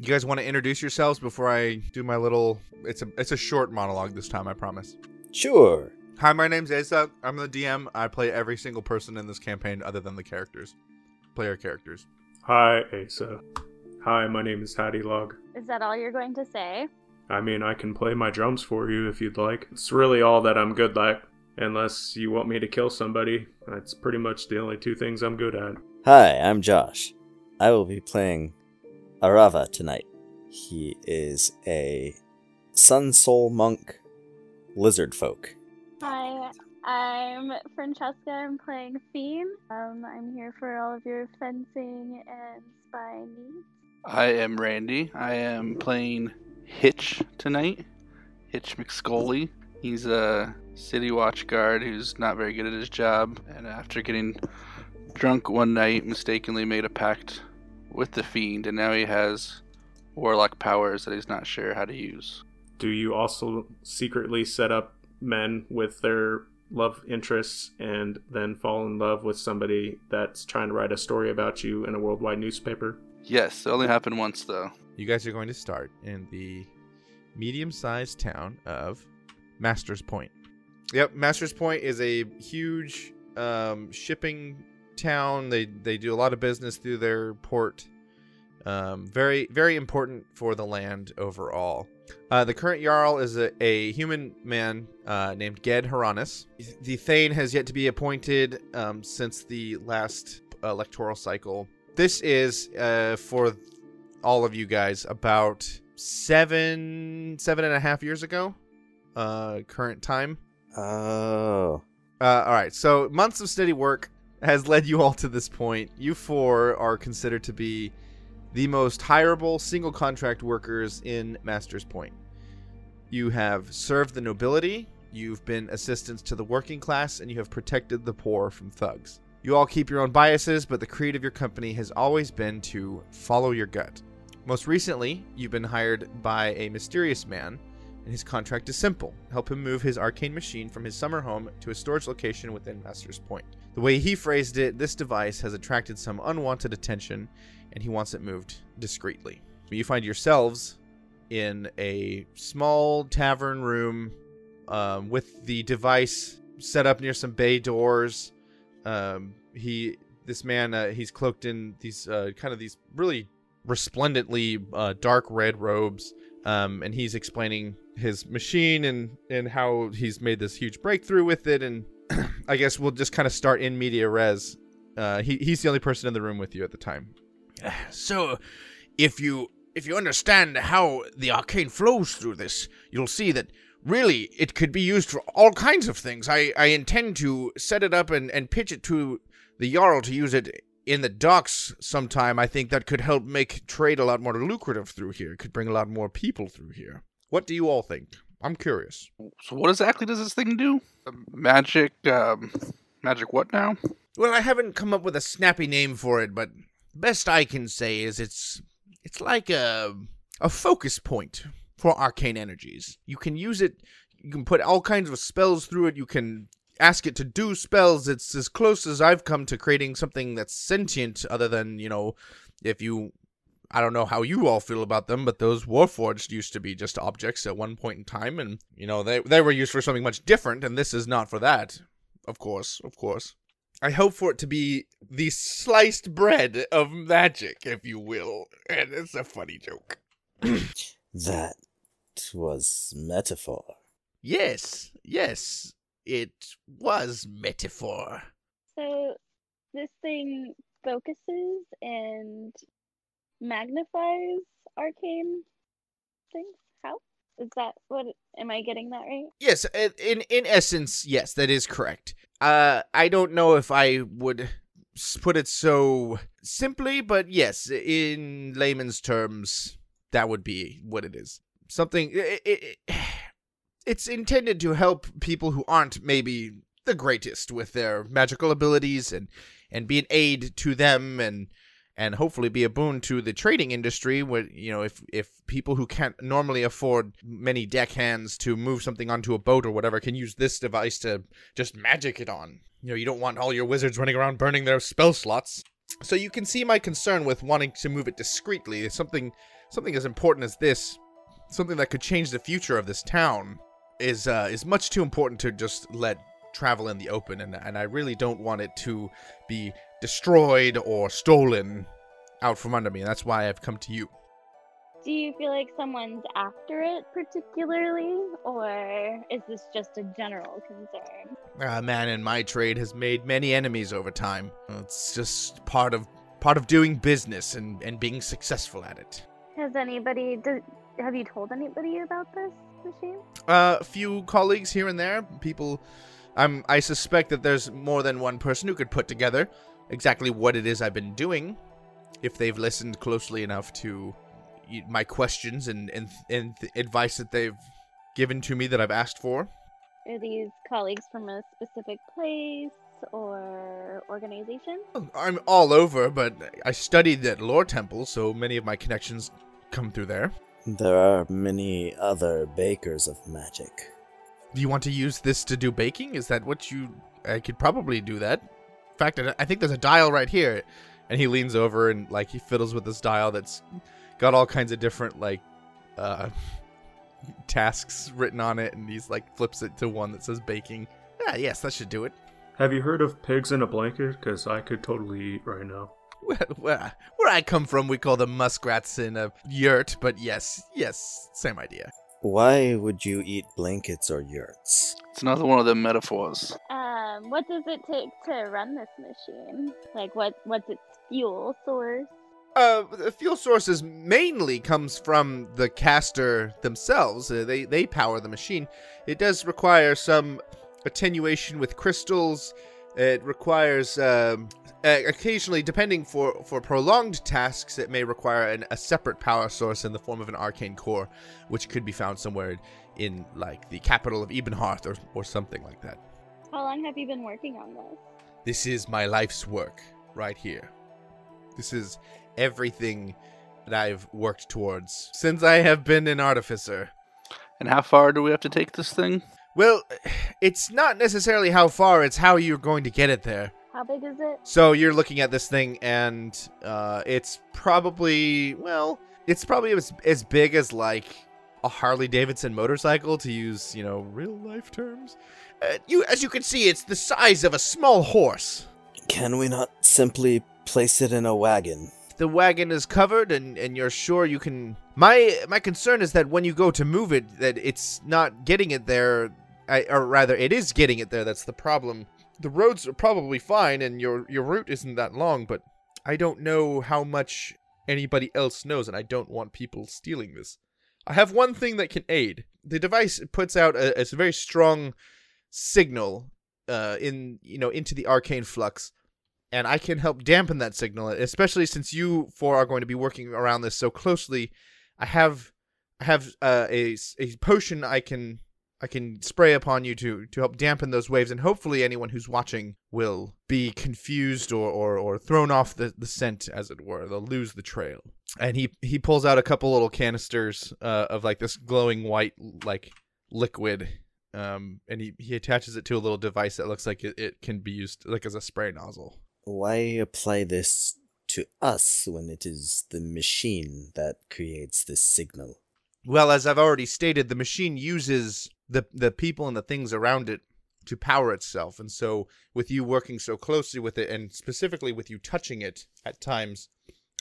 You guys want to introduce yourselves before I do my little? It's a it's a short monologue this time, I promise. Sure. Hi, my name's Asa. I'm the DM. I play every single person in this campaign other than the characters, player characters. Hi, Asa. Hi, my name is Hattie Log. Is that all you're going to say? I mean, I can play my drums for you if you'd like. It's really all that I'm good at. Unless you want me to kill somebody, that's pretty much the only two things I'm good at. Hi, I'm Josh. I will be playing Arava tonight. He is a Sun Soul monk lizard folk. Hi, I'm Francesca. I'm playing Fiend. Um, I'm here for all of your fencing and spy needs. I am Randy. I am playing Hitch tonight. Hitch McScully. He's a city watch guard who's not very good at his job, and after getting drunk one night, mistakenly made a pact with the fiend, and now he has warlock powers that he's not sure how to use. Do you also secretly set up men with their love interests and then fall in love with somebody that's trying to write a story about you in a worldwide newspaper? Yes, it only happened once though. You guys are going to start in the medium-sized town of Masters Point. Yep, Masters Point is a huge um, shipping town. They they do a lot of business through their port. Um, very very important for the land overall. Uh, the current jarl is a, a human man uh, named Ged Haranis. The Thane has yet to be appointed um, since the last electoral cycle. This is uh, for all of you guys about seven seven and a half years ago. Uh, current time. Oh. Uh, all right. So months of steady work has led you all to this point. You four are considered to be the most hireable single contract workers in Master's Point. You have served the nobility, you've been assistants to the working class, and you have protected the poor from thugs. You all keep your own biases, but the creed of your company has always been to follow your gut. Most recently, you've been hired by a mysterious man, and his contract is simple help him move his arcane machine from his summer home to a storage location within Master's Point. The way he phrased it, this device has attracted some unwanted attention, and he wants it moved discreetly. You find yourselves in a small tavern room um, with the device set up near some bay doors. Um, he, this man, uh, he's cloaked in these uh, kind of these really resplendently uh, dark red robes, um, and he's explaining his machine and and how he's made this huge breakthrough with it. And I guess we'll just kind of start in media res. Uh, he he's the only person in the room with you at the time. So, if you if you understand how the arcane flows through this, you'll see that really it could be used for all kinds of things. I, I intend to set it up and, and pitch it to the Jarl to use it in the docks sometime. I think that could help make trade a lot more lucrative through here. It could bring a lot more people through here. What do you all think? I'm curious. So what exactly does this thing do? Magic, um, magic what now? Well, I haven't come up with a snappy name for it, but best I can say is it's it's like a a focus point for arcane energies. You can use it. You can put all kinds of spells through it. You can ask it to do spells. It's as close as I've come to creating something that's sentient, other than you know, if you. I don't know how you all feel about them, but those Warforged used to be just objects at one point in time, and you know they they were used for something much different, and this is not for that. Of course, of course. I hope for it to be the sliced bread of magic, if you will. And it's a funny joke. That was metaphor. Yes, yes, it was metaphor. So, this thing focuses and magnifies arcane things? How? Is that what? Am I getting that right? Yes, in in essence, yes, that is correct. Uh, I don't know if I would put it so simply, but yes, in layman's terms, that would be what it is. Something. It, it, it's intended to help people who aren't maybe the greatest with their magical abilities and and be an aid to them and and hopefully be a boon to the trading industry where you know if if people who can't normally afford many deckhands to move something onto a boat or whatever can use this device to just magic it on. You know you don't want all your wizards running around burning their spell slots. So you can see my concern with wanting to move it discreetly. Something something as important as this, something that could change the future of this town, is uh, is much too important to just let travel in the open, and and I really don't want it to be destroyed or stolen out from under me. And that's why I've come to you. Do you feel like someone's after it particularly, or is this just a general concern? A man in my trade has made many enemies over time. It's just part of part of doing business and, and being successful at it. Has anybody? Do, have you told anybody about this machine? Uh, a few colleagues here and there, people. I'm. I suspect that there's more than one person who could put together exactly what it is I've been doing, if they've listened closely enough to my questions and and and the advice that they've given to me that I've asked for. Are these colleagues from a specific place or organization? Oh, I'm all over, but I studied at Lore Temple, so many of my connections come through there. There are many other bakers of magic. Do you want to use this to do baking? Is that what you? I could probably do that. Fact, I I think there's a dial right here, and he leans over and like he fiddles with this dial that's got all kinds of different like uh tasks written on it, and he's like flips it to one that says baking. Yeah, yes, that should do it. Have you heard of pigs in a blanket? Because I could totally eat right now. Where, where, where I come from, we call them muskrats in a yurt, but yes, yes, same idea. Why would you eat blankets or yurts? It's another one of them metaphors. Um, what does it take to run this machine? Like, what what's its fuel source? Uh, the fuel sources mainly comes from the caster themselves. Uh, they they power the machine. It does require some attenuation with crystals. It requires um, uh, occasionally, depending for for prolonged tasks, it may require an, a separate power source in the form of an arcane core, which could be found somewhere in like the capital of Ebenhearth or or something like that. How long have you been working on this? This is my life's work right here. This is everything that I've worked towards since I have been an artificer. And how far do we have to take this thing? Well, it's not necessarily how far, it's how you're going to get it there. How big is it? So you're looking at this thing, and uh, it's probably, well, it's probably as, as big as like a Harley Davidson motorcycle, to use, you know, real life terms. Uh, you, as you can see, it's the size of a small horse. Can we not simply place it in a wagon? The wagon is covered and and you're sure you can my my concern is that when you go to move it that it's not getting it there I, or rather it is getting it there that's the problem. The roads are probably fine and your your route isn't that long but i don't know how much anybody else knows and i don't want people stealing this. I have one thing that can aid. The device puts out a, a very strong signal uh in you know into the arcane flux and I can help dampen that signal, especially since you four are going to be working around this so closely. I have I have uh, a a potion I can I can spray upon you to to help dampen those waves, and hopefully anyone who's watching will be confused or or, or thrown off the, the scent, as it were. They'll lose the trail. And he he pulls out a couple little canisters uh, of like this glowing white like liquid. Um, and he, he attaches it to a little device that looks like it, it can be used like as a spray nozzle. Why apply this to us when it is the machine that creates this signal? Well, as I've already stated, the machine uses the the people and the things around it to power itself, and so with you working so closely with it, and specifically with you touching it at times,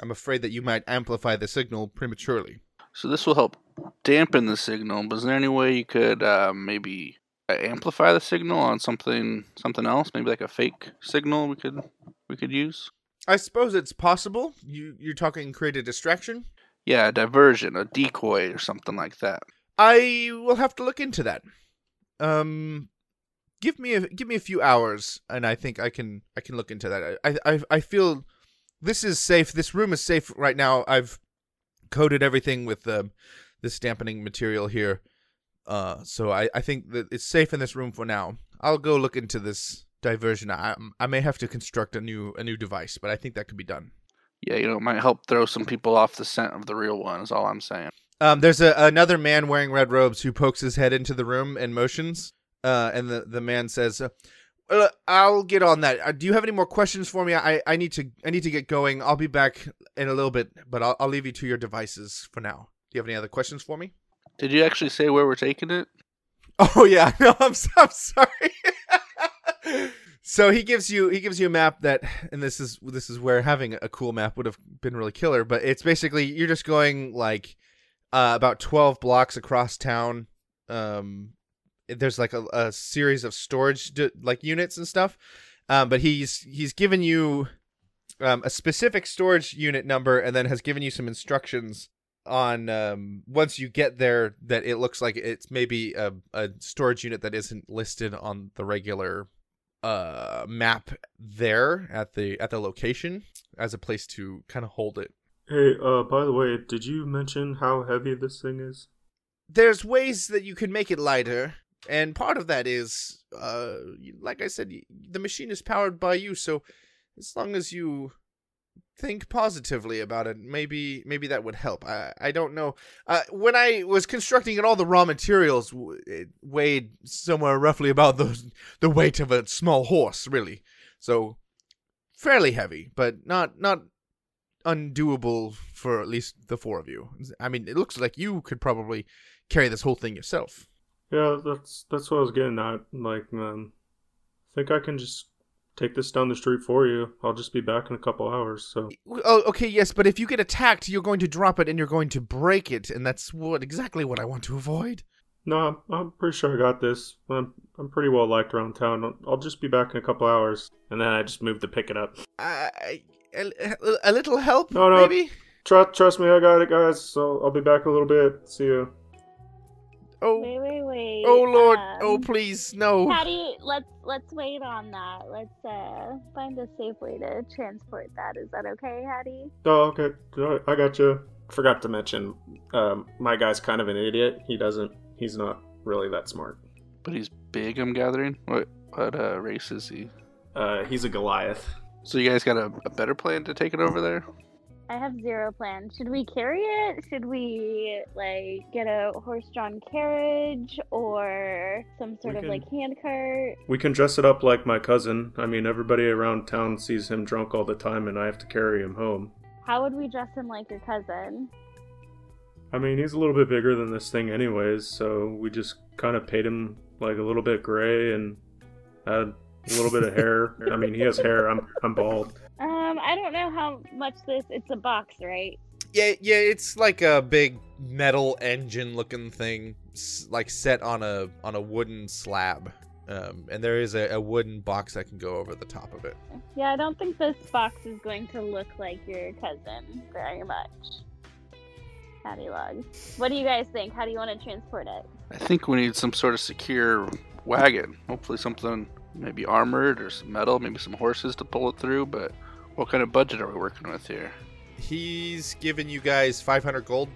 I'm afraid that you might amplify the signal prematurely. So this will help dampen the signal. But is there any way you could uh, maybe amplify the signal on something something else? Maybe like a fake signal we could we could use. I suppose it's possible. You you're talking create a distraction. Yeah, a diversion, a decoy, or something like that. I will have to look into that. Um, give me a give me a few hours, and I think I can I can look into that. I I I feel this is safe. This room is safe right now. I've coated everything with um, this dampening material here. Uh, so I, I think that it's safe in this room for now. I'll go look into this diversion. I I may have to construct a new a new device, but I think that could be done. Yeah, you know, it might help throw some people off the scent of the real one. Is all I'm saying. Um, there's a, another man wearing red robes who pokes his head into the room and motions. Uh, and the the man says, uh, I'll get on that. Uh, do you have any more questions for me? I, I need to I need to get going. I'll be back in a little bit, but I'll, I'll leave you to your devices for now. Do you have any other questions for me? Did you actually say where we're taking it? Oh yeah, no, I'm I'm sorry. so he gives you he gives you a map that, and this is this is where having a cool map would have been really killer. But it's basically you're just going like uh, about twelve blocks across town. Um, there's like a, a series of storage d- like units and stuff. Um, but he's he's given you um, a specific storage unit number, and then has given you some instructions on um once you get there that it looks like it's maybe a, a storage unit that isn't listed on the regular uh map there at the at the location as a place to kind of hold it Hey, uh, by the way, did you mention how heavy this thing is? there's ways that you can make it lighter and part of that is uh like i said the machine is powered by you so as long as you think positively about it maybe maybe that would help. I i don't know. Uh when i was constructing it all the raw materials it weighed somewhere roughly about the the weight of a small horse really. So fairly heavy but not not undoable for at least the four of you. I mean it looks like you could probably carry this whole thing yourself. Yeah, that's that's what I was getting at. Like, man, I think I can just take this down the street for you. I'll just be back in a couple hours. So Oh, okay, yes, but if you get attacked, you're going to drop it and you're going to break it, and that's what exactly what I want to avoid. no, I'm, I'm pretty sure I got this. I'm I'm pretty well liked around town. I'll, I'll just be back in a couple hours. And then I just move to pick it up. I, a, a little help, No, no. maybe. Trust trust me, I got it, guys. So I'll be back in a little bit. See you. Oh, Wait, wait, wait. oh Lord, um, oh please, no. Patty, let's let's wait on that. Let's uh find a safe way to transport that. Is that okay, Hattie? Oh, okay. I got you. Forgot to mention, um, my guy's kind of an idiot. He doesn't. He's not really that smart. But he's big, I'm gathering. What what uh, race is he? Uh, he's a Goliath. So you guys got a, a better plan to take it over there? I have zero plan. Should we carry it? Should we like get a horse-drawn carriage or some sort We of can- like hand cart? We can dress it up like my cousin. I mean, everybody around town sees him drunk all the time, and I have to carry him home. How would we dress him like your cousin? I mean, he's a little bit bigger than this thing, anyways. So we just kind of paint him like a little bit gray and add a little bit of hair. I mean, he has hair. I'm I'm bald. Um, I don't know how much this. It's a box, right? Yeah, yeah, it's like a big metal engine-looking thing, like set on a on a wooden slab. Um, and there is a, a wooden box that can go over the top of it. Yeah, I don't think this box is going to look like your cousin very much. Patty Log. What do you guys think? How do you want to transport it? I think we need some sort of secure wagon. Hopefully something maybe armored or some metal, maybe some horses to pull it through. But what kind of budget are we working with here? He's given you guys 500 gold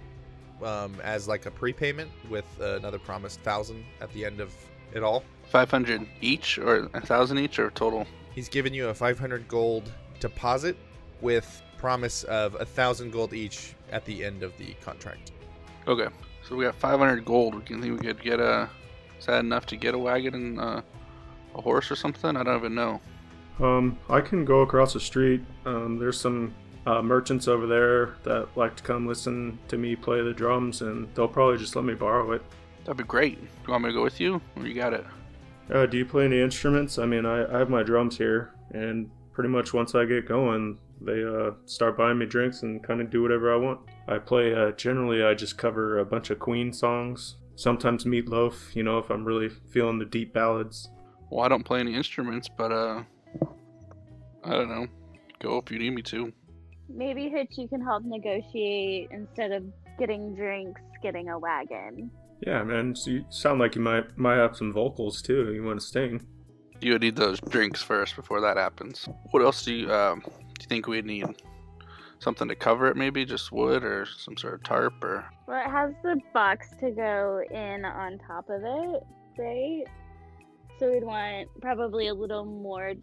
um, as like a prepayment with uh, another promised thousand at the end of it all. 500 each or a thousand each or total? He's given you a 500 gold deposit with promise of a thousand gold each at the end of the contract. Okay, so we got 500 gold. We can think we could get a. Is that enough to get a wagon and uh, a horse or something? I don't even know. Um, I can go across the street. Um, there's some uh, merchants over there that like to come listen to me play the drums, and they'll probably just let me borrow it. That'd be great. Do you want me to go with you, or you got it? Uh, do you play any instruments? I mean, I, I have my drums here, and pretty much once I get going, they uh, start buying me drinks and kind of do whatever I want. I play, uh, generally, I just cover a bunch of Queen songs, sometimes Meatloaf, you know, if I'm really feeling the deep ballads. Well, I don't play any instruments, but uh, I don't know. Go if you need me to. Maybe Hitch, you can help negotiate instead of getting drinks, getting a wagon. Yeah, man, so you sound like you might might have some vocals too. You want to sing? You would need those drinks first before that happens. What else do you um, do you think we'd need? Something to cover it, maybe just wood or some sort of tarp or. Well, it has the box to go in on top of it, right? So we'd want probably a little more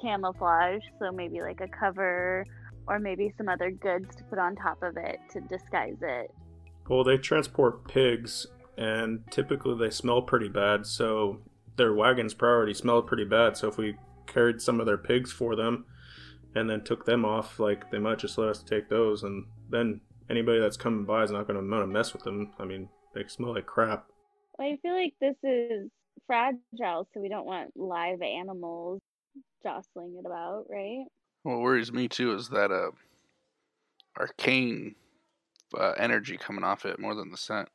camouflage, so maybe like a cover or maybe some other goods to put on top of it to disguise it. Well, they transport pigs, and typically they smell pretty bad, so their wagons probably smelled pretty bad. So if we carried some of their pigs for them and then took them off, like they might just let us take those, and then anybody that's coming by is not going to want to mess with them. I mean, they smell like crap. I feel like this is fragile, so we don't want live animals jostling it about, right? What worries me too is that uh, arcane uh, energy coming off it more than the scent.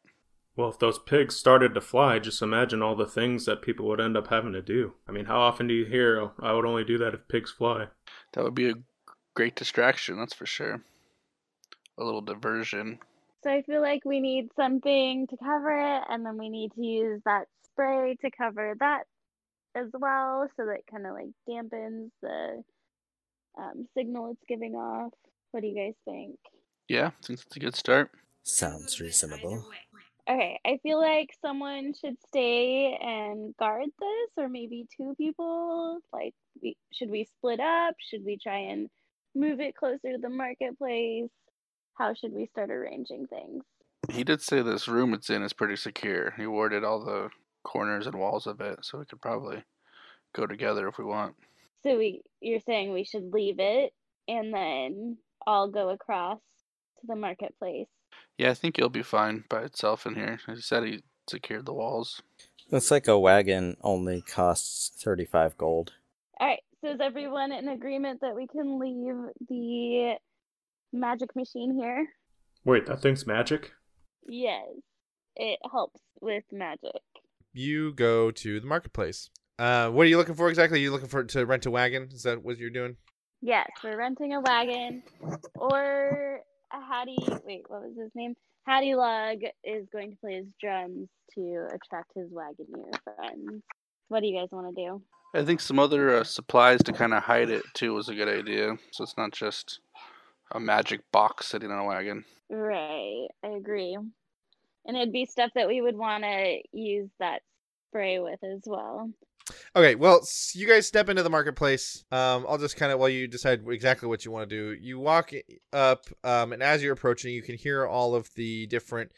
Well, if those pigs started to fly, just imagine all the things that people would end up having to do. I mean, how often do you hear, "Oh, I would only do that if pigs fly? That would be a great distraction, that's for sure. A little diversion. So I feel like we need something to cover it, and then we need to use that spray to cover that as well, so that kind of like dampens the um, signal it's giving off. What do you guys think? Yeah, I think that's a good start. Sounds reasonable. Okay, I feel like someone should stay and guard this, or maybe two people. Like, we, should we split up? Should we try and move it closer to the marketplace? How should we start arranging things? He did say this room it's in is pretty secure. He warded all the corners and walls of it, so we could probably go together if we want. So we, you're saying we should leave it and then all go across to the marketplace. Yeah, I think you'll be fine by itself in here. He said he secured the walls. Looks like a wagon only costs 35 gold. All right. So is everyone in agreement that we can leave the magic machine here? Wait, that thing's magic? Yes, it helps with magic. You go to the marketplace. Uh, what are you looking for exactly? Are you looking for to rent a wagon? Is that what you're doing? Yes, we're renting a wagon, or a Hattie. Wait, what was his name? Hattie Lug is going to play his drums to attract his Wagoneer friends. What do you guys want to do? I think some other uh, supplies to kind of hide it too was a good idea. So it's not just a magic box sitting on a wagon. Right, I agree. And it'd be stuff that we would want to use that spray with as well. Okay, well, you guys step into the marketplace. Um, I'll just kind of while you decide exactly what you want to do. You walk up, um, and as you're approaching, you can hear all of the different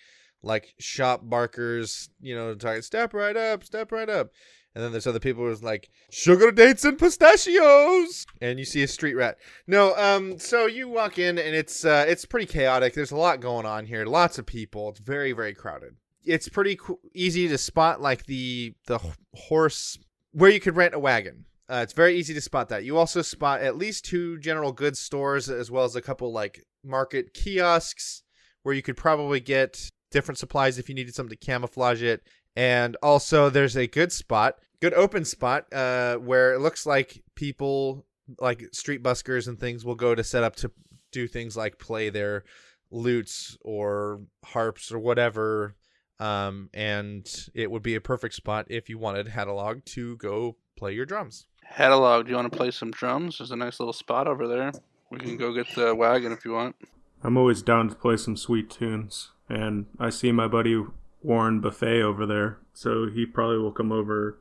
like shop barkers. You know, talking step right up, step right up. And then there's other people who's like sugar dates and pistachios, and you see a street rat. No, um, so you walk in and it's uh, it's pretty chaotic. There's a lot going on here. Lots of people. It's very very crowded. It's pretty easy to spot like the the horse where you could rent a wagon. Uh, it's very easy to spot that. You also spot at least two general goods stores as well as a couple like market kiosks where you could probably get different supplies if you needed something to camouflage it. And also, there's a good spot, good open spot, uh, where it looks like people like street buskers and things will go to set up to do things like play their lutes or harps or whatever um, and it would be a perfect spot if you wanted Hadalog to go play your drums. Hadalog, do you want to play some drums? There's a nice little spot over there. We can go get the wagon if you want. I'm always down to play some sweet tunes. And I see my buddy Warren Buffett over there, so he probably will come over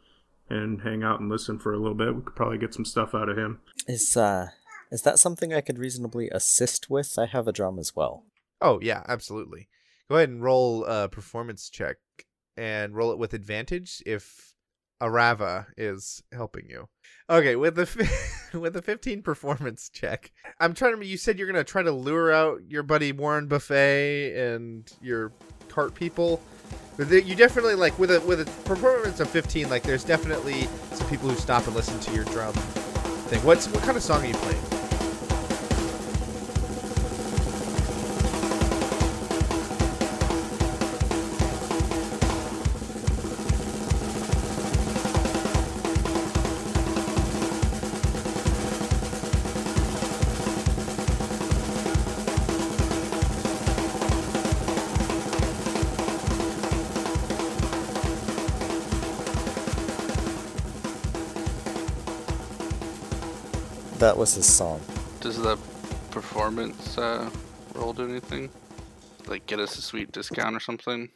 and hang out and listen for a little bit. We could probably get some stuff out of him. Is uh is that something I could reasonably assist with? I have a drum as well. Oh yeah, absolutely. Go ahead and roll a performance check and roll it with advantage if Arava is helping you. Okay, with the fi- with the 15 performance check. I'm trying to you said you're going to try to lure out your buddy Warren Buffett and your cart people. You definitely like with a with a performance of 15 like there's definitely some people who stop and listen to your drum thing. What's what kind of song are you playing? Was his song. Does the performance uh, roll do anything? Like get us a sweet discount or something?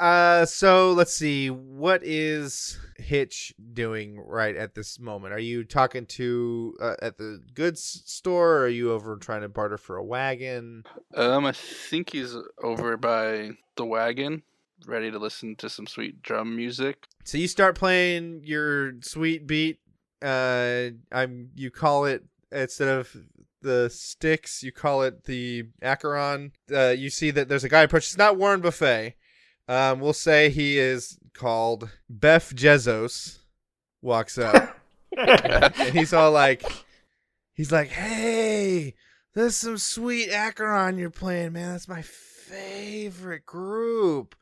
Uh, so let's see. What is Hitch doing right at this moment? Are you talking to uh, at the goods store? Or are you over trying to barter for a wagon? Um, I think he's over by the wagon, ready to listen to some sweet drum music. So you start playing your sweet beat. Uh, I'm you call it instead of the sticks, you call it the Acheron. Uh, you see that there's a guy approaching. It's not Warren Buffett. Um, we'll say he is called Beth Jezos. Walks up and he's all like, he's like, hey, there's some sweet Acheron you're playing, man. That's my favorite group.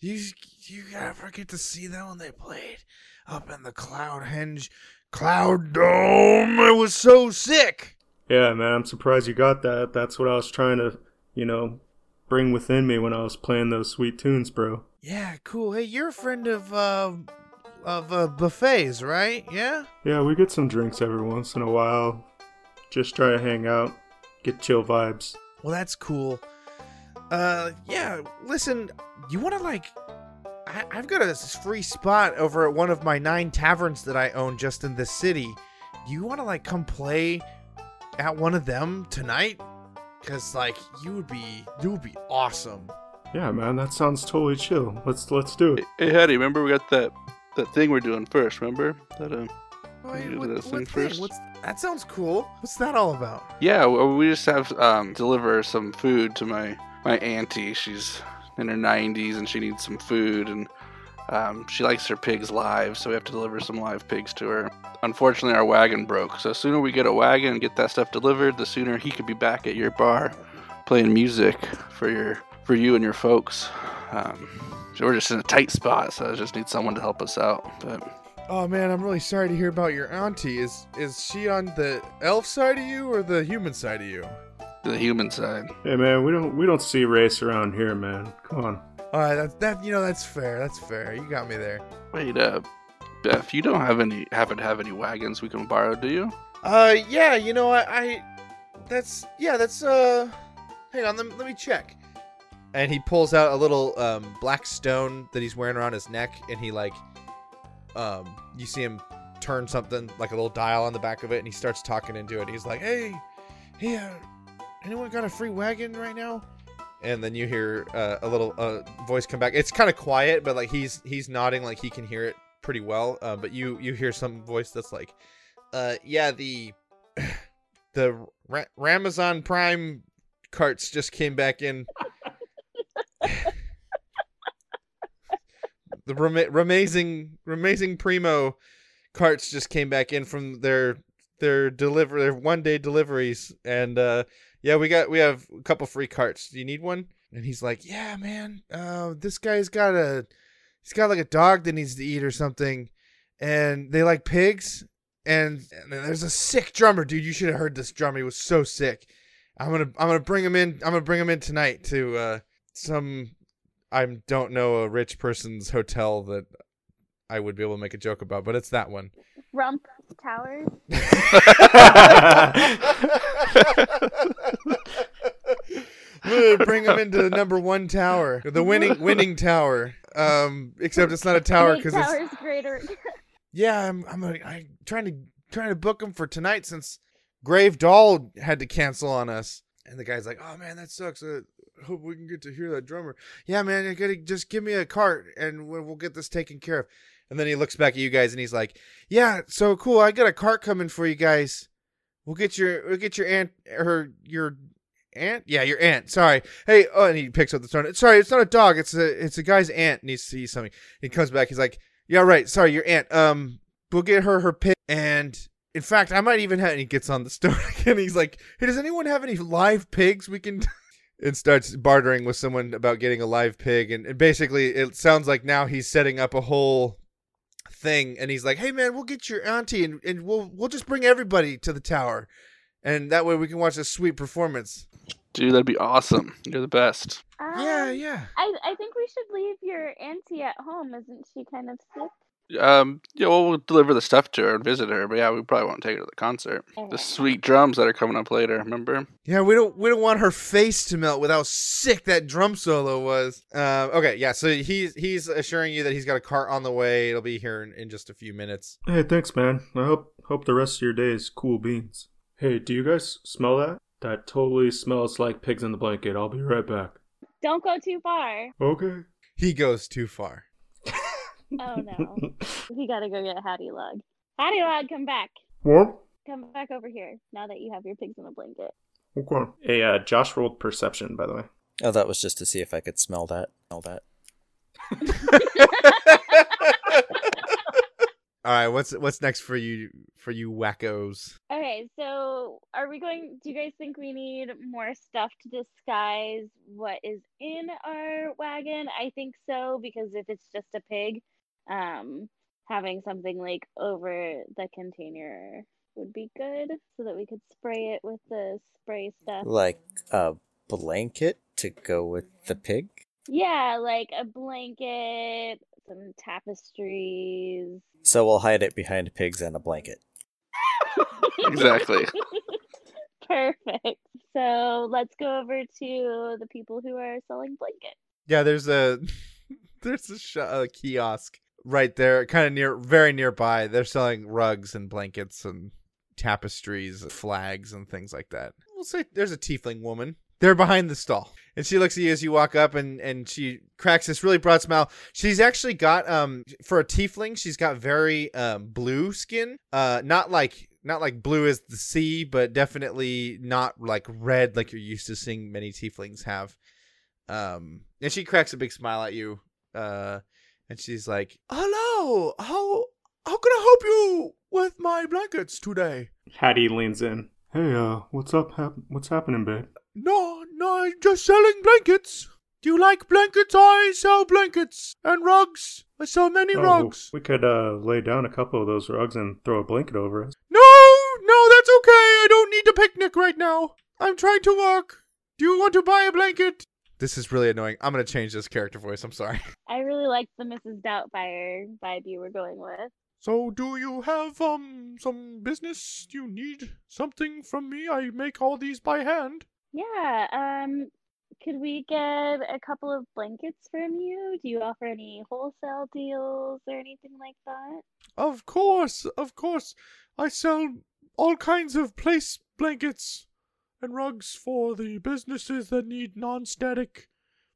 You you ever get to see them when they played up in the Cloud Henge Cloud Dome? It was so sick. Yeah, man, I'm surprised you got that. That's what I was trying to, you know, bring within me when I was playing those sweet tunes, bro. Yeah, cool. Hey, you're a friend of uh of uh, buffets, right? Yeah. Yeah, we get some drinks every once in a while. Just try to hang out, get chill vibes. Well, that's cool. Uh, yeah. Listen, you want to like? I, I've got a free spot over at one of my nine taverns that I own just in this city. Do you want to like come play at one of them tonight? Cause like you would be, you would be awesome. Yeah, man, that sounds totally chill. Let's let's do it. Hey, Hattie, remember we got that that thing we're doing first? Remember that? Uh, Wait, do what, that what thing thing? first. What's that? Sounds cool. What's that all about? yeah, well, we just have um deliver some food to my my auntie. She's in her 90s and she needs some food and um, she likes her pigs live, so we have to deliver some live pigs to her. Unfortunately, our wagon broke, so sooner we get a wagon and get that stuff delivered, the sooner he could be back at your bar playing music for your for you and your folks. Um, so we're just in a tight spot, so I just need someone to help us out. But Oh man, I'm really sorry to hear about your auntie. Is is she on the elf side of you or the human side of you? The human side, Hey, man, we don't we don't see race around here, man. Come on. All right, that that you know that's fair. That's fair. You got me there. wait, uh, Beth, you don't have any happen to have any wagons we can borrow, do you? Uh, yeah, you know I, I that's yeah, that's uh, hang on, let me, let me check. And he pulls out a little um black stone that he's wearing around his neck, and he like, um, you see him turn something like a little dial on the back of it, and he starts talking into it. He's like, hey, hey, uh, anyone got a free wagon right now? And then you hear uh, a little uh, voice come back. It's kind of quiet, but like he's he's nodding like he can hear it pretty well. Uh, but you you hear some voice that's like, uh, yeah, the the Ra- Ramazon Prime carts just came back in. the Rama- Ramazing Ramazing Primo carts just came back in from their their deliver their one day deliveries and uh yeah we got we have a couple free carts. Do you need one? And he's like yeah man. Uh this guy's got a he's got like a dog that needs to eat or something. And they like pigs. And, and there's a sick drummer. Dude you should have heard this drummer. He was so sick. I'm gonna i'm gonna bring him in i'm gonna bring him in tonight to uh some i don't know a rich person's hotel that i would be able to make a joke about but it's that one. Rump Towers. Bring him into the number one tower, the winning winning tower. Um, except it's not a tower because it's towers greater. yeah. I'm I'm, a, I'm trying to trying to book him for tonight since Grave Doll had to cancel on us. And the guy's like, "Oh man, that sucks. Uh, hope we can get to hear that drummer." Yeah, man, you gotta just give me a cart and we'll, we'll get this taken care of. And then he looks back at you guys and he's like, "Yeah, so cool. I got a cart coming for you guys. We'll get your we'll get your aunt her your aunt. Yeah, your aunt. Sorry. Hey, oh, and he picks up the stone. Sorry, it's not a dog. It's a it's a guy's aunt needs to see something. He comes back. He's like, "Yeah, right. Sorry, your aunt. Um, we'll get her her pig. And in fact, I might even have." And he gets on the stone again. He's like, "Hey, does anyone have any live pigs we can?" and starts bartering with someone about getting a live pig. And, and basically, it sounds like now he's setting up a whole thing. And he's like, "Hey, man, we'll get your auntie, and, and we'll we'll just bring everybody to the tower." And that way we can watch a sweet performance. Dude, that'd be awesome. You're the best. Yeah, Um, yeah. I I think we should leave your auntie at home. Isn't she kind of sick? Um, yeah, well, we'll deliver the stuff to her and visit her, but yeah, we probably won't take her to the concert. The sweet drums that are coming up later, remember? Yeah, we don't we don't want her face to melt with how sick that drum solo was. Uh, okay, yeah. So he's he's assuring you that he's got a cart on the way. It'll be here in, in just a few minutes. Hey, thanks, man. I hope hope the rest of your day is cool beans. Hey, do you guys smell that? That totally smells like pigs in the blanket. I'll be right back. Don't go too far. Okay. He goes too far. Oh no. We gotta go get Hattie Log. Hattie Log, come back. What? Come back over here now that you have your pigs in a blanket. Okay. Hey, uh, Josh rolled perception, by the way. Oh, that was just to see if I could smell that. Smell that. All right, what's what's next for you for you wackos? Okay, so are we going? Do you guys think we need more stuff to disguise what is in our wagon? I think so because if it's just a pig, um, having something like over the container would be good so that we could spray it with the spray stuff. Like a blanket to go with the pig? Yeah, like a blanket, some tapestries. So we'll hide it behind pigs and a blanket. Exactly. Perfect. So let's go over to the people who are selling blankets. Yeah, there's a there's a, sh- a kiosk right there, kind of near, very nearby. They're selling rugs and blankets and tapestries, flags, and things like that. We'll say there's a tiefling woman. They're behind the stall, and she looks at you as you walk up, and and she cracks this really broad smile. She's actually got um for a tiefling, she's got very um blue skin, uh, not like not like blue as the sea, but definitely not like red like you're used to seeing many tieflings have. Um, and she cracks a big smile at you, uh, and she's like, "Hello, how how can I help you with my blankets today?" Hattie leans in. Hey, uh, what's up? Hap- what's happening, babe? No, no, I'm just selling blankets. Do you like blankets? I sell blankets and rugs. I sell many Oh, rugs. We could uh, lay down a couple of those rugs and throw a blanket over us. No, no, that's okay. I don't need to picnic right now. I'm trying to work. Do you want to buy a blanket? This is really annoying. I'm gonna change this character voice. I'm sorry. I really like the Mrs. Doubtfire vibe you were going with. So, do you have um some business? Do you need something from me? I make all these by hand. Yeah, um, could we get a couple of blankets from you? Do you offer any wholesale deals or anything like that? Of course, of course. I sell all kinds of place blankets and rugs for the businesses that need non-static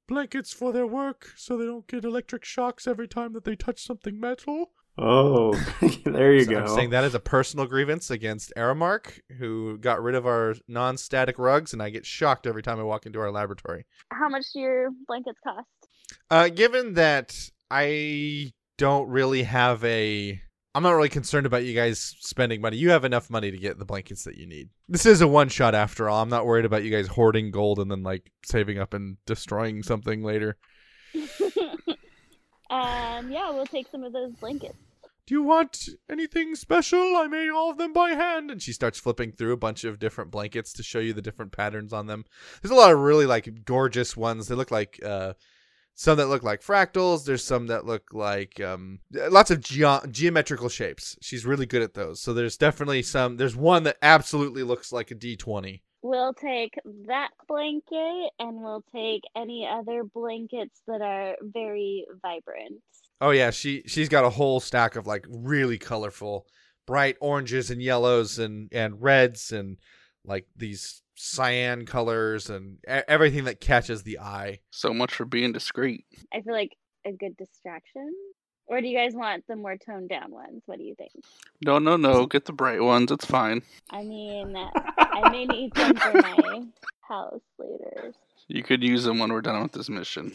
blankets for their work so they don't get electric shocks every time that they touch something metal. Oh, there you So go. I'm saying that is a personal grievance against Aramark, who got rid of our non-static rugs, and I get shocked every time I walk into our laboratory. How much do your blankets cost? Uh, given that I don't really have a, I'm not really concerned about you guys spending money. You have enough money to get the blankets that you need. This is a one shot after all. I'm not worried about you guys hoarding gold and then like saving up and destroying something later. um, yeah, we'll take some of those blankets. Do you want anything special? I made all of them by hand. And she starts flipping through a bunch of different blankets to show you the different patterns on them. There's a lot of really like gorgeous ones. They look like uh some that look like fractals. There's some that look like um lots of geo- geometrical shapes. She's really good at those. So there's definitely some there's one that absolutely looks like a D20. We'll take that blanket and we'll take any other blankets that are very vibrant. Oh yeah, she she's got a whole stack of like really colorful, bright oranges and yellows and and reds and like these cyan colors and e- everything that catches the eye. So much for being discreet. I feel like a good distraction. Or do you guys want the more toned down ones? What do you think? No, no, no. Get the bright ones. It's fine. I mean, I may need them for my house later. You could use them when we're done with this mission.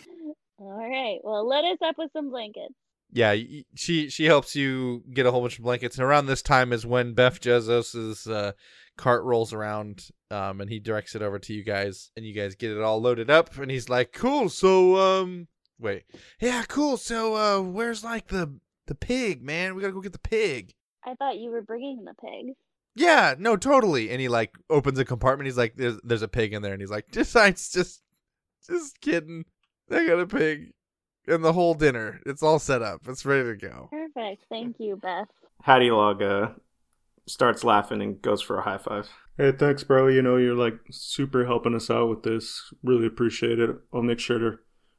All right. Well, let us up with some blankets. Yeah, she she helps you get a whole bunch of blankets, and around this time is when Beth Jezos's uh, cart rolls around, um, and he directs it over to you guys, and you guys get it all loaded up, and he's like, "Cool, so um, wait, yeah, cool, so uh, where's like the the pig, man? We gotta go get the pig." I thought you were bringing the pig. Yeah, no, totally. And he like opens a compartment. He's like, "There's there's a pig in there," and he's like, "Just I just just kidding. I got a pig." And the whole dinner, it's all set up. It's ready to go. Perfect. Thank you, Beth. Hattie Log uh, starts laughing and goes for a high five. Hey, thanks, bro. You know, you're like super helping us out with this. Really appreciate it. I'll make sure to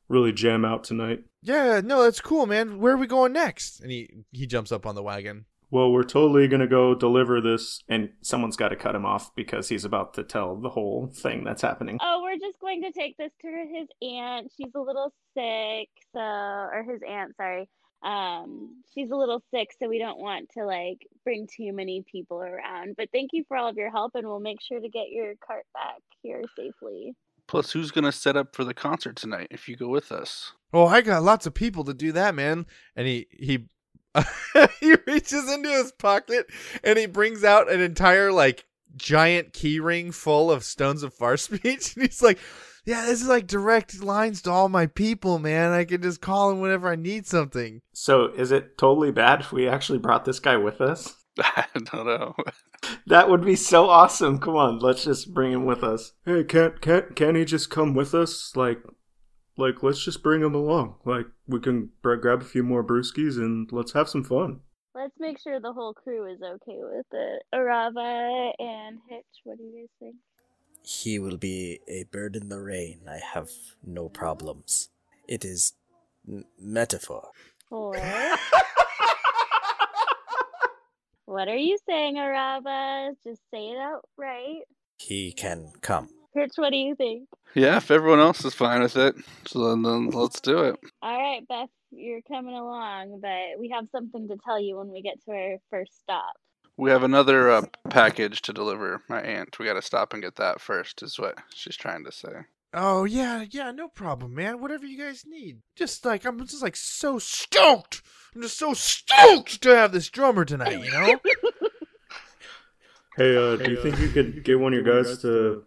really jam out tonight. Yeah, no, that's cool, man. Where are we going next? And he he jumps up on the wagon. Well, we're totally going to go deliver this, and someone's got to cut him off because he's about to tell the whole thing that's happening. Oh, we're just going to take this to his aunt. She's a little sick, so or his aunt, sorry. Um, she's a little sick, so we don't want to like bring too many people around. But thank you for all of your help, and we'll make sure to get your cart back here safely. Plus, who's gonna set up for the concert tonight if you go with us? Oh, I got lots of people to do that, man. And he he he reaches into his pocket and he brings out an entire like giant key ring full of stones of far speech and he's like yeah this is like direct lines to all my people man i can just call them whenever i need something So, is it totally bad if we actually brought this guy with us? I don't know. That would be so awesome. Come on, let's just bring him with us. Hey, can't can't can he just come with us? Like, like let's just bring him along. Like, we can br- grab a few more brewskis and let's have some fun. Let's make sure the whole crew is okay with it. Arava and Hitch, what do you guys think? He will be a bird in the rain. I have no problems. It is m- metaphor. Four. what are you saying, Arava? Just say it outright. He can come. Hitch, what do you think? Yeah, if everyone else is fine with it, so then, then let's do it. All right, Beth, you're coming along, but we have something to tell you when we get to our first stop. We have another uh, package to deliver. My aunt. We got to stop and get that first. Is what she's trying to say. oh yeah yeah no problem man whatever you guys need just like i'm just like so stoked i'm just so stoked to have this drummer tonight you know Hey, uh, do you think you could get one of your guys to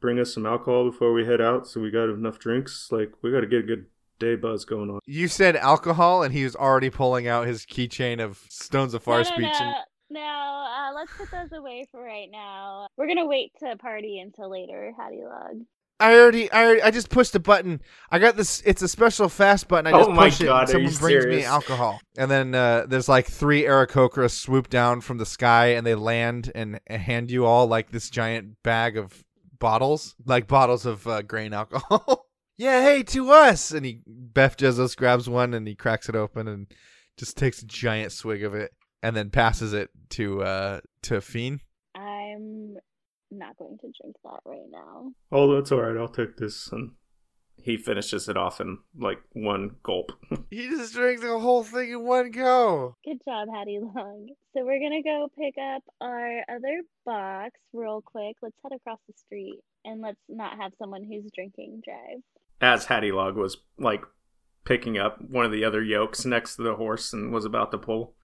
bring us some alcohol before we head out, so we got enough drinks? Like, we got to get a good day buzz going on. you said alcohol and he was already pulling out his keychain of stones of far no, speech no, and no. no uh, let's put those away for right now. We're gonna wait to party until later, Hattie Log. I already, I already, I just pushed a button. I got this. It's a special fast button. I just Oh my push it. God, and are someone brings me alcohol, and then uh, there's like three Aarakocra swoop down from the sky, and they land and hand you all like this giant bag of bottles, like bottles of uh, grain alcohol. yeah, hey, to us. And he, Beth Jezos grabs one and he cracks it open and just takes a giant swig of it, and then passes it to uh to Fiend. I'm not going to drink that right now. Oh, that's all right. I'll take this. And he finishes it off in like one gulp. He just drinks the whole thing in one go. Good job, Hattie Log. So we're gonna go pick up our other box real quick. Let's head across the street and let's not have someone who's drinking drive. As Hattie Log was like picking up one of the other yokes next to the horse and was about to pull.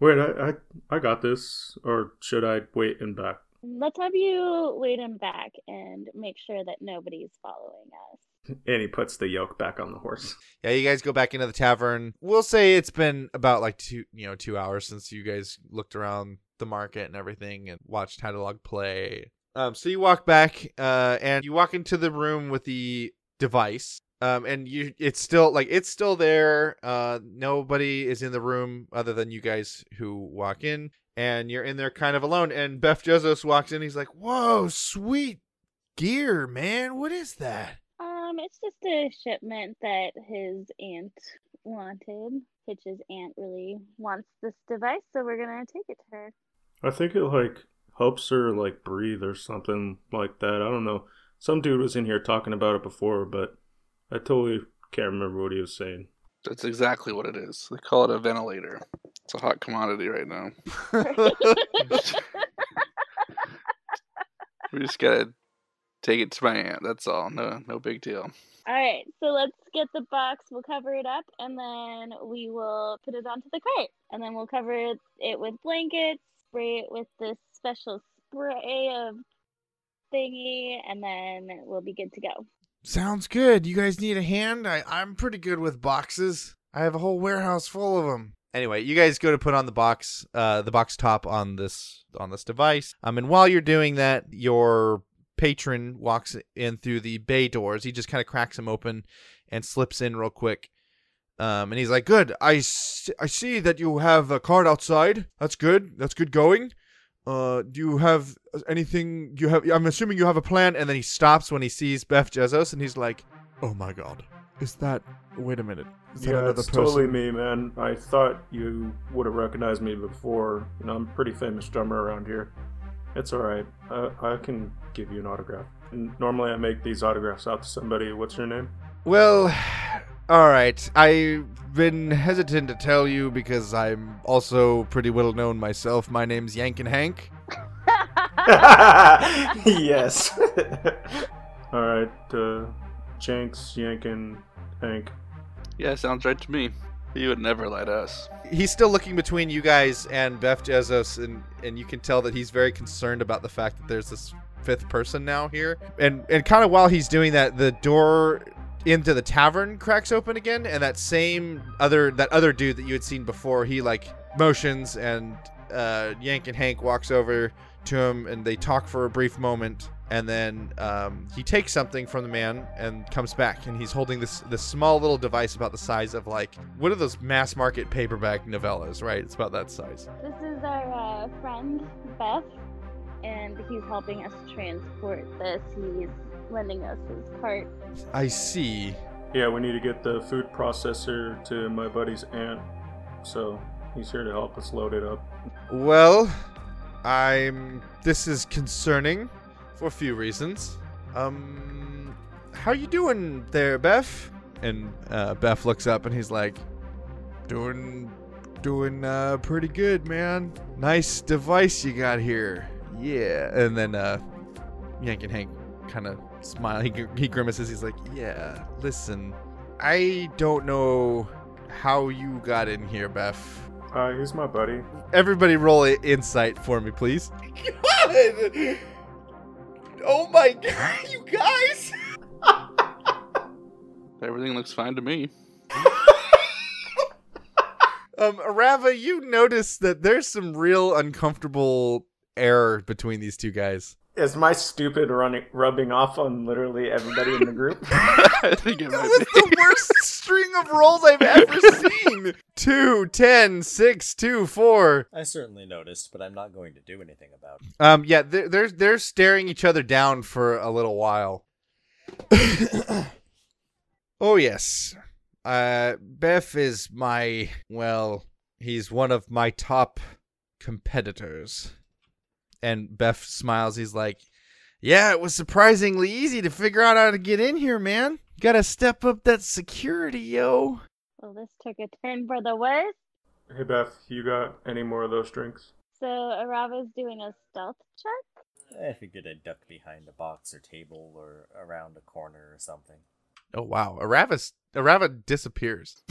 Wait, I, I I got this, or should I wait and back? Let's have you wait and back and make sure that nobody's following us. And he puts the yoke back on the horse. Yeah, you guys go back into the tavern. We'll say it's been about like two, you know, two hours since you guys looked around the market and everything and watched Hadalog play. Um, so you walk back, uh, and you walk into the room with the device. Um, and you, it's still like it's still there. Uh, nobody is in the room other than you guys who walk in, and you're in there kind of alone. And Beth Jezos walks in. He's like, "Whoa, sweet gear, man! What is that?" Um, it's just a shipment that his aunt wanted. Hitch's aunt really wants this device, so we're gonna take it to her. I think it like helps her like breathe or something like that. I don't know. Some dude was in here talking about it before, but I totally can't remember what he was saying. That's exactly what it is. They call it a ventilator. It's a hot commodity right now. We just gotta take it to my aunt. That's all. No, no big deal. All right, so let's get the box. We'll cover it up, and then we will put it onto the cart, and then we'll cover it, it with blankets, spray it with this special spray of thingy, and then we'll be good to go. Sounds good. You guys need a hand? I, I'm pretty good with boxes. I have a whole warehouse full of them. Anyway, you guys go to put on the box, uh, the box top on this on this device. Um, and while you're doing that, your patron walks in through the bay doors. He just kind of cracks them open and slips in real quick. Um, and he's like, "Good. I, s- I see that you have a card outside. That's good. That's good going. Uh, do you have anything? You have? I'm assuming you have a plan." And then he stops when he sees Beth Jezos, and he's like, "Oh my God, is that? Wait a minute. Is that yeah, another person?" totally me, man. I thought you would have recognized me before. You know, I'm a pretty famous drummer around here. It's all right. I, I can give you an autograph. And normally, I make these autographs out to somebody. What's your name? Well, All right, I've been hesitant to tell you because I'm also pretty well known myself. My name's Yankin Hank. yes. All right, uh, Jenks, Yankin, Hank. Yeah, sounds right to me. He would never lie to us. He's still looking between you guys and Beth Jezos, and and you can tell that he's very concerned about the fact that there's this fifth person now here. And and kind of while he's doing that, the door into the tavern cracks open again, and that same other that other dude that you had seen before, he like motions, and uh, Yank and Hank walks over to him, and they talk for a brief moment. And then um, he takes something from the man and comes back, and he's holding this this small little device about the size of like what are those mass market paperback novellas, right? It's about that size. This is our uh, friend Beth, and he's helping us transport this. He's lending us his cart. I see. Yeah, we need to get the food processor to my buddy's aunt, so he's here to help us load it up. Well, I'm. This is concerning for a few reasons. Um, how you doing there, Beth? And uh, Beth looks up and he's like, "Doing, doing uh, pretty good, man. Nice device you got here. Yeah." And then uh, Yank and Hank kind of smile. He, he grimaces. He's like, "Yeah, listen, I don't know how you got in here, Beth." Uh, he's my buddy. Everybody roll i- insight for me, please. God! Oh my god, you guys! Everything looks fine to me. Um, Arava, you notice that there's some real uncomfortable air between these two guys. Is my stupid running rubbing off on literally everybody in the group? I think it That was be. the worst string of rolls I've ever seen. Two, ten, six, two, four. I certainly noticed, but I'm not going to do anything about it. Um, yeah, they're they're, they're staring each other down for a little while. oh yes, uh, Beth is my well, he's one of my top competitors. And Beth smiles. He's like, "Yeah, it was surprisingly easy to figure out how to get in here, man. Gotta step up that security, yo." Well, this took a turn for the worse. Hey Beth, you got any more of those drinks? So Arava's doing a stealth check. I figured I'd duck behind a box or table or around a corner or something. Oh wow, Arava Arava disappears.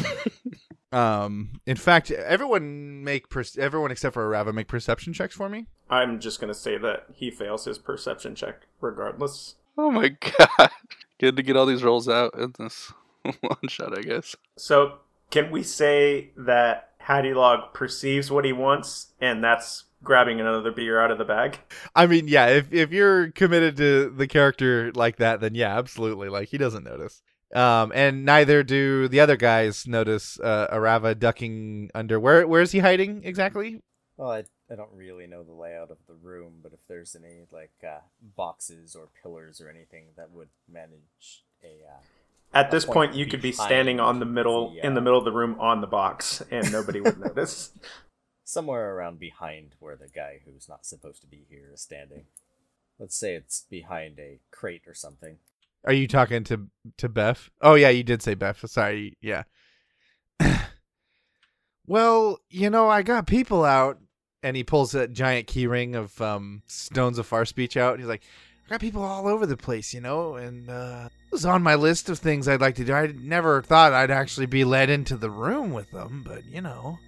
um, in fact, everyone make per- everyone except for Arava make perception checks for me. I'm just gonna say that he fails his perception check regardless. Oh my god. Good to get all these rolls out in this one shot, I guess. So can we say that Hattie Log perceives what he wants, and that's grabbing another beer out of the bag? I mean, yeah, if if you're committed to the character like that, then yeah, absolutely. Like he doesn't notice. Um, and neither do the other guys notice uh, Arava ducking under. Where where is he hiding exactly? Well, I, I don't really know the layout of the room, but if there's any like uh, boxes or pillars or anything that would manage a uh, At this point point, you could be standing on the middle, the, in the uh, middle of the room on the box, and nobody would notice. somewhere around behind where the guy who's not supposed to be here is standing. Let's say it's behind a crate or something. Are you talking to to Beth? Oh yeah, you did say Beth. Sorry, yeah. well, you know, I got people out, and he pulls a giant keyring of um, Stones of Far Speech out. He's like, I got people all over the place, you know, and uh, it was on my list of things I'd like to do. I never thought I'd actually be led into the room with them, but you know.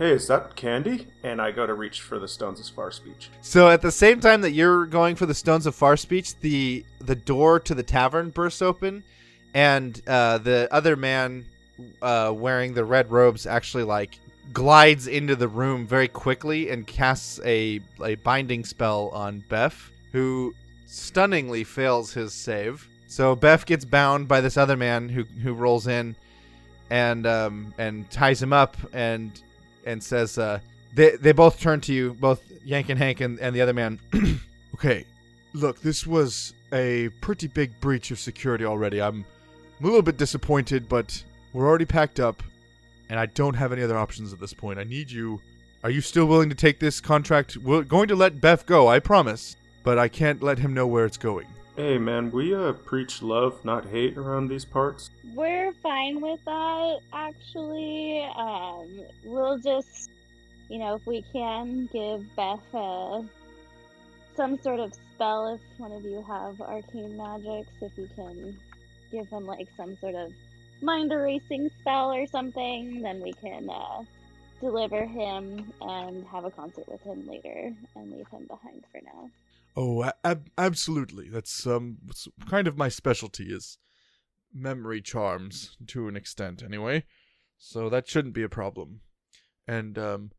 Hey, is that candy? and I go to reach for the Stones of Far speech. So at the same time that you're going for the Stones of Far Speech, the the door to the tavern bursts open, and uh, the other man uh, wearing the red robes actually like glides into the room very quickly and casts a a binding spell on Beth, who stunningly fails his save. So Beth gets bound by this other man who who rolls in, and um and ties him up and and says uh they they both turn to you, both Yank and Hank and, and the other man. okay, look, this was a pretty big breach of security already. I'm, I'm a little bit disappointed, but we're already packed up, and I don't have any other options at this point. I need you. Are you still willing to take this contract? We're going to let Beth go, I promise, but I can't let him know where it's going. Hey man, we uh preach love, not hate around these parts. We're fine with that, actually. Um, we'll just, you know, if we can, give Beth uh, some sort of spell if one of you have arcane magics, if you can give him like some sort of mind erasing spell or something, then we can uh, deliver him and have a concert with him later and leave him behind for now. Oh, ab- absolutely. That's um kind of my specialty is memory charms to an extent, anyway. So that shouldn't be a problem. And um,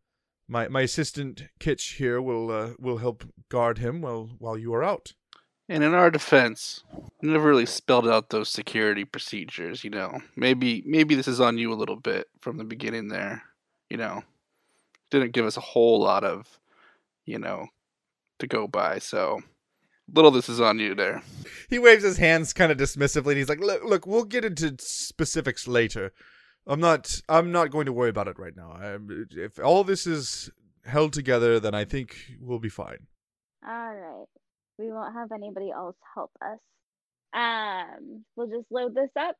my my assistant Kitch here will uh, will help guard him while while you are out. And in our defense, never really spelled out those security procedures, you know. Maybe maybe this is on you a little bit from the beginning there, you know. Didn't give us a whole lot of, you know, to go by, so little this is on you there. He waves his hands kind of dismissively. And he's like, "Look, look, we'll get into specifics later. I'm not, I'm not going to worry about it right now. I, if all this is held together, then I think we'll be fine." All right. We won't have anybody else help us. Um, we'll just load this up.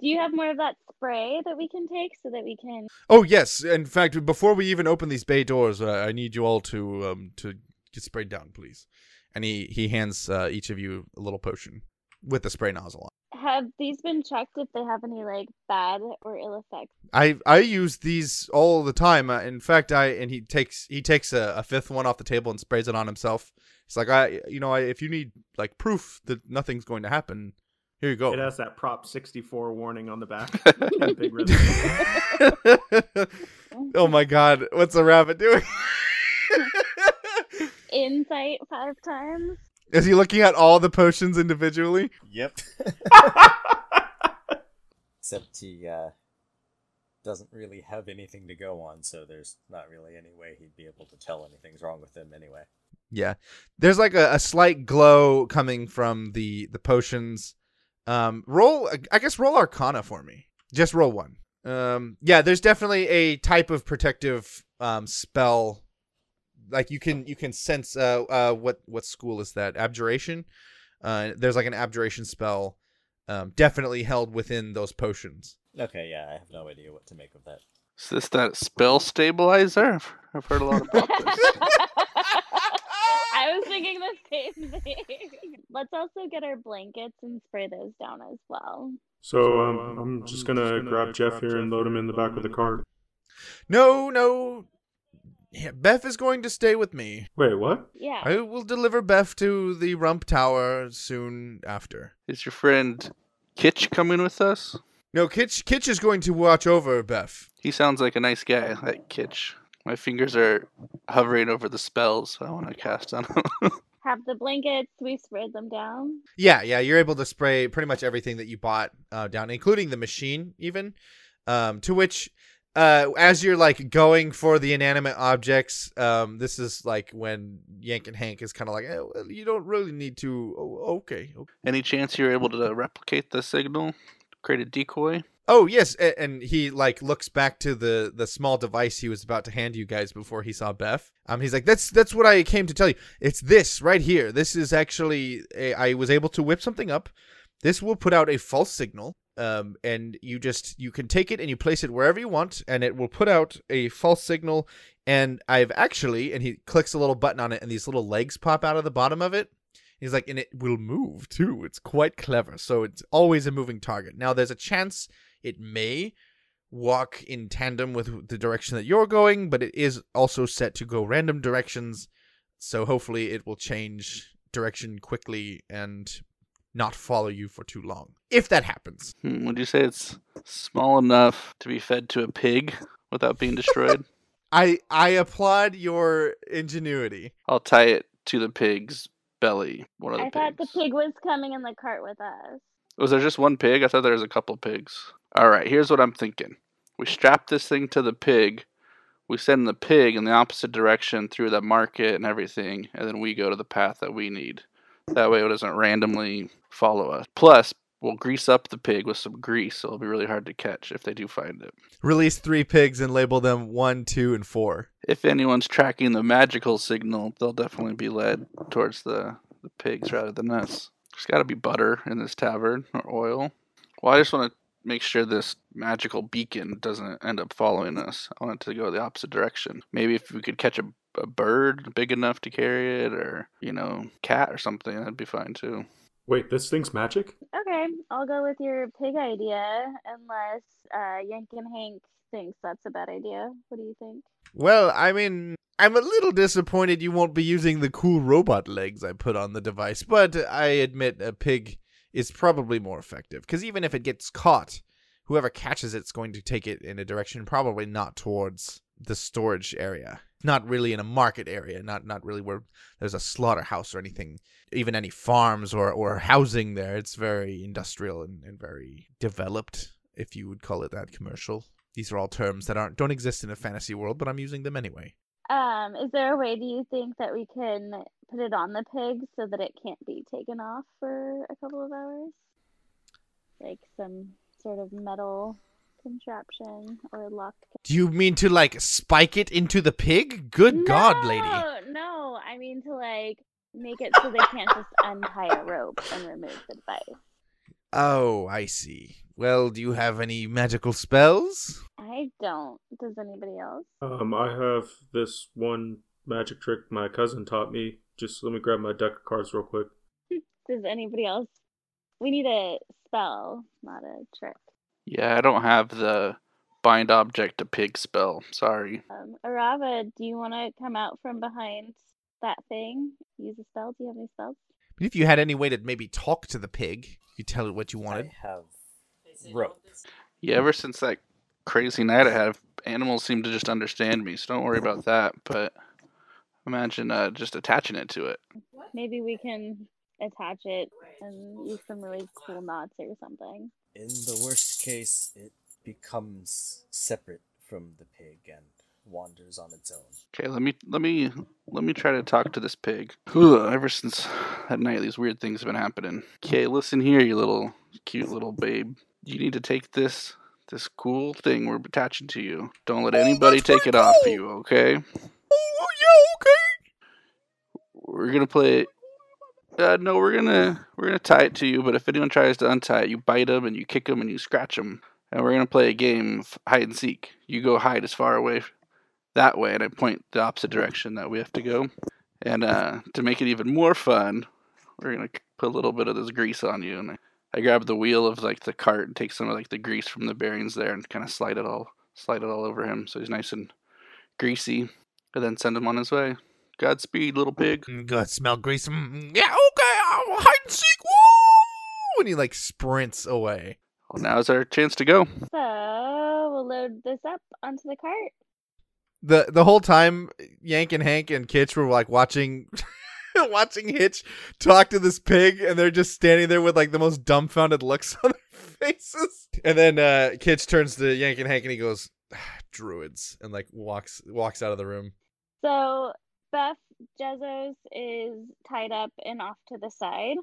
Do you have more of that spray that we can take so that we can? Oh yes. In fact, before we even open these bay doors, uh, I need you all to um to get sprayed down, please. And he he hands uh, each of you a little potion with the spray nozzle on. Have these been checked if they have any like bad or ill effects? I I use these all the time. Uh, in fact, I and he takes he takes a, a fifth one off the table and sprays it on himself. It's like I you know I, if you need like proof that nothing's going to happen, here you go. It has that Prop 64 warning on the back. in big red. oh my god, what's a rabbit doing? Insight five times. Is he looking at all the potions individually? Yep. Except he uh, doesn't really have anything to go on, so there's not really any way he'd be able to tell anything's wrong with him anyway. Yeah, there's like a, a slight glow coming from the the potions. Um, roll, I guess, roll Arcana for me. Just roll one. Um, yeah, there's definitely a type of protective um spell. Like you can you can sense uh uh what what school is that abjuration? Uh, there's like an abjuration spell, um, definitely held within those potions. Okay, yeah, I have no idea what to make of that. Is this that spell stabilizer? I've- I've heard a lot about this. I was thinking the same thing. Let's also get our blankets and spray those down as well. So um, I'm just gonna grab Jeff here and load him in the back of the cart. No, no. Yeah, Beth is going to stay with me. Wait, what? Yeah. I will deliver Beth to the Rump Tower soon after. Is your friend Kitch coming with us? No, Kitch Kitch is going to watch over Beth. He sounds like a nice guy, that Kitch. My fingers are hovering over the spells I want to cast on him. Have the blankets. We sprayed them down. Yeah, yeah, you're able to spray pretty much everything that you bought uh, down, including the machine, even. Um, to which, uh, as you're like going for the inanimate objects, um, this is like when Yank and Hank is kind of like, eh, well, you don't really need to. Oh, okay, okay. Any chance you're able to replicate the signal? Create a decoy? Oh yes, and he like looks back to the the small device he was about to hand you guys before he saw Beth. Um, he's like, "That's that's what I came to tell you. It's this right here. This is actually a, I was able to whip something up. This will put out a false signal. Um, and you just you can take it and you place it wherever you want, and it will put out a false signal. And I've actually, and he clicks a little button on it, and these little legs pop out of the bottom of it. He's like, and it will move too. It's quite clever. So it's always a moving target. Now there's a chance it may walk in tandem with the direction that you're going, but it is also set to go random directions. So hopefully it will change direction quickly and not follow you for too long. If that happens. Hmm, would you say it's small enough to be fed to a pig without being destroyed? I I applaud your ingenuity. I'll tie it to the pig's belly. One of the I thought the pig was coming in the cart with us. Was there just one pig? I thought there was a couple pigs. All right, here's what I'm thinking. We strap this thing to the pig. We send the pig in the opposite direction through the market and everything, and then we go to the path that we need. That way it doesn't randomly follow us. Plus, we'll grease up the pig with some grease, so it'll be really hard to catch if they do find it. Release three pigs and label them one, two, and four. If anyone's tracking the magical signal, they'll definitely be led towards the, the pigs rather than us. There's got to be butter in this tavern or oil. Well, I just want to make sure this magical beacon doesn't end up following us. I want it to go the opposite direction. Maybe if we could catch a, a bird big enough to carry it, or you know, cat or something, that'd be fine too. Wait, this thing's magic? Okay, I'll go with your pig idea, unless uh, Yank and Hank thinks that's a bad idea. What do you think? Well, I mean, I'm a little disappointed you won't be using the cool robot legs I put on the device, but I admit a pig is probably more effective. Because even if it gets caught, whoever catches it's going to take it in a direction probably not towards the storage area. Not really in a market area, not not really where there's a slaughterhouse or anything, even any farms or, or housing there. It's very industrial and, and very developed, if you would call it that commercial. These are all terms that aren't don't exist in a fantasy world, but I'm using them anyway. Um, is there a way do you think that we can put it on the pig so that it can't be taken off for a couple of hours? Like some sort of metal contraption or lock. Do you mean to like spike it into the pig? Good God, lady. No, no. I mean to like make it so they can't just untie a rope and remove the device. Oh, I see. Well, do you have any magical spells? I don't. Does anybody else? Um, I have this one magic trick my cousin taught me. Just let me grab my deck of cards real quick. Does anybody else? We need a spell, not a trick. Yeah, I don't have the bind object to pig spell. Sorry. Um, Arava, do you want to come out from behind that thing? Use a spell? Do you have any spells? If you had any way to maybe talk to the pig, you tell it what you wanted. I have rope. Yeah, ever since that crazy night I had, animals seem to just understand me, so don't worry about that. But imagine uh, just attaching it to it. Maybe we can attach it and use some really cool knots or something. In the worst case, it becomes separate from the pig and wanders on its own. Okay, let me let me let me try to talk to this pig. Ugh, ever since that night, these weird things have been happening. Okay, listen here, you little cute little babe. You need to take this this cool thing we're attaching to you. Don't let oh, anybody that's take it pretty off you, okay? Oh, yeah, okay. We're gonna play. Uh, no, we're gonna we're gonna tie it to you. But if anyone tries to untie it, you bite them and you kick them and you scratch them. And we're gonna play a game of hide and seek. You go hide as far away that way, and I point the opposite direction that we have to go. And uh, to make it even more fun, we're gonna put a little bit of this grease on you. And I, I grab the wheel of like the cart and take some of like the grease from the bearings there and kind of slide it all slide it all over him so he's nice and greasy. And then send him on his way. Godspeed, little pig. Mm, God, smell grease. Mm, yeah, okay. I'll hide and seek. Woo! And he like sprints away. Well, now's our chance to go. So we'll load this up onto the cart. the The whole time, Yank and Hank and Kitch were like watching, watching Hitch talk to this pig, and they're just standing there with like the most dumbfounded looks on their faces. And then uh Kitch turns to Yank and Hank and he goes, "Ah, "Druids," and like walks walks out of the room. So Beth Jezos is tied up and off to the side.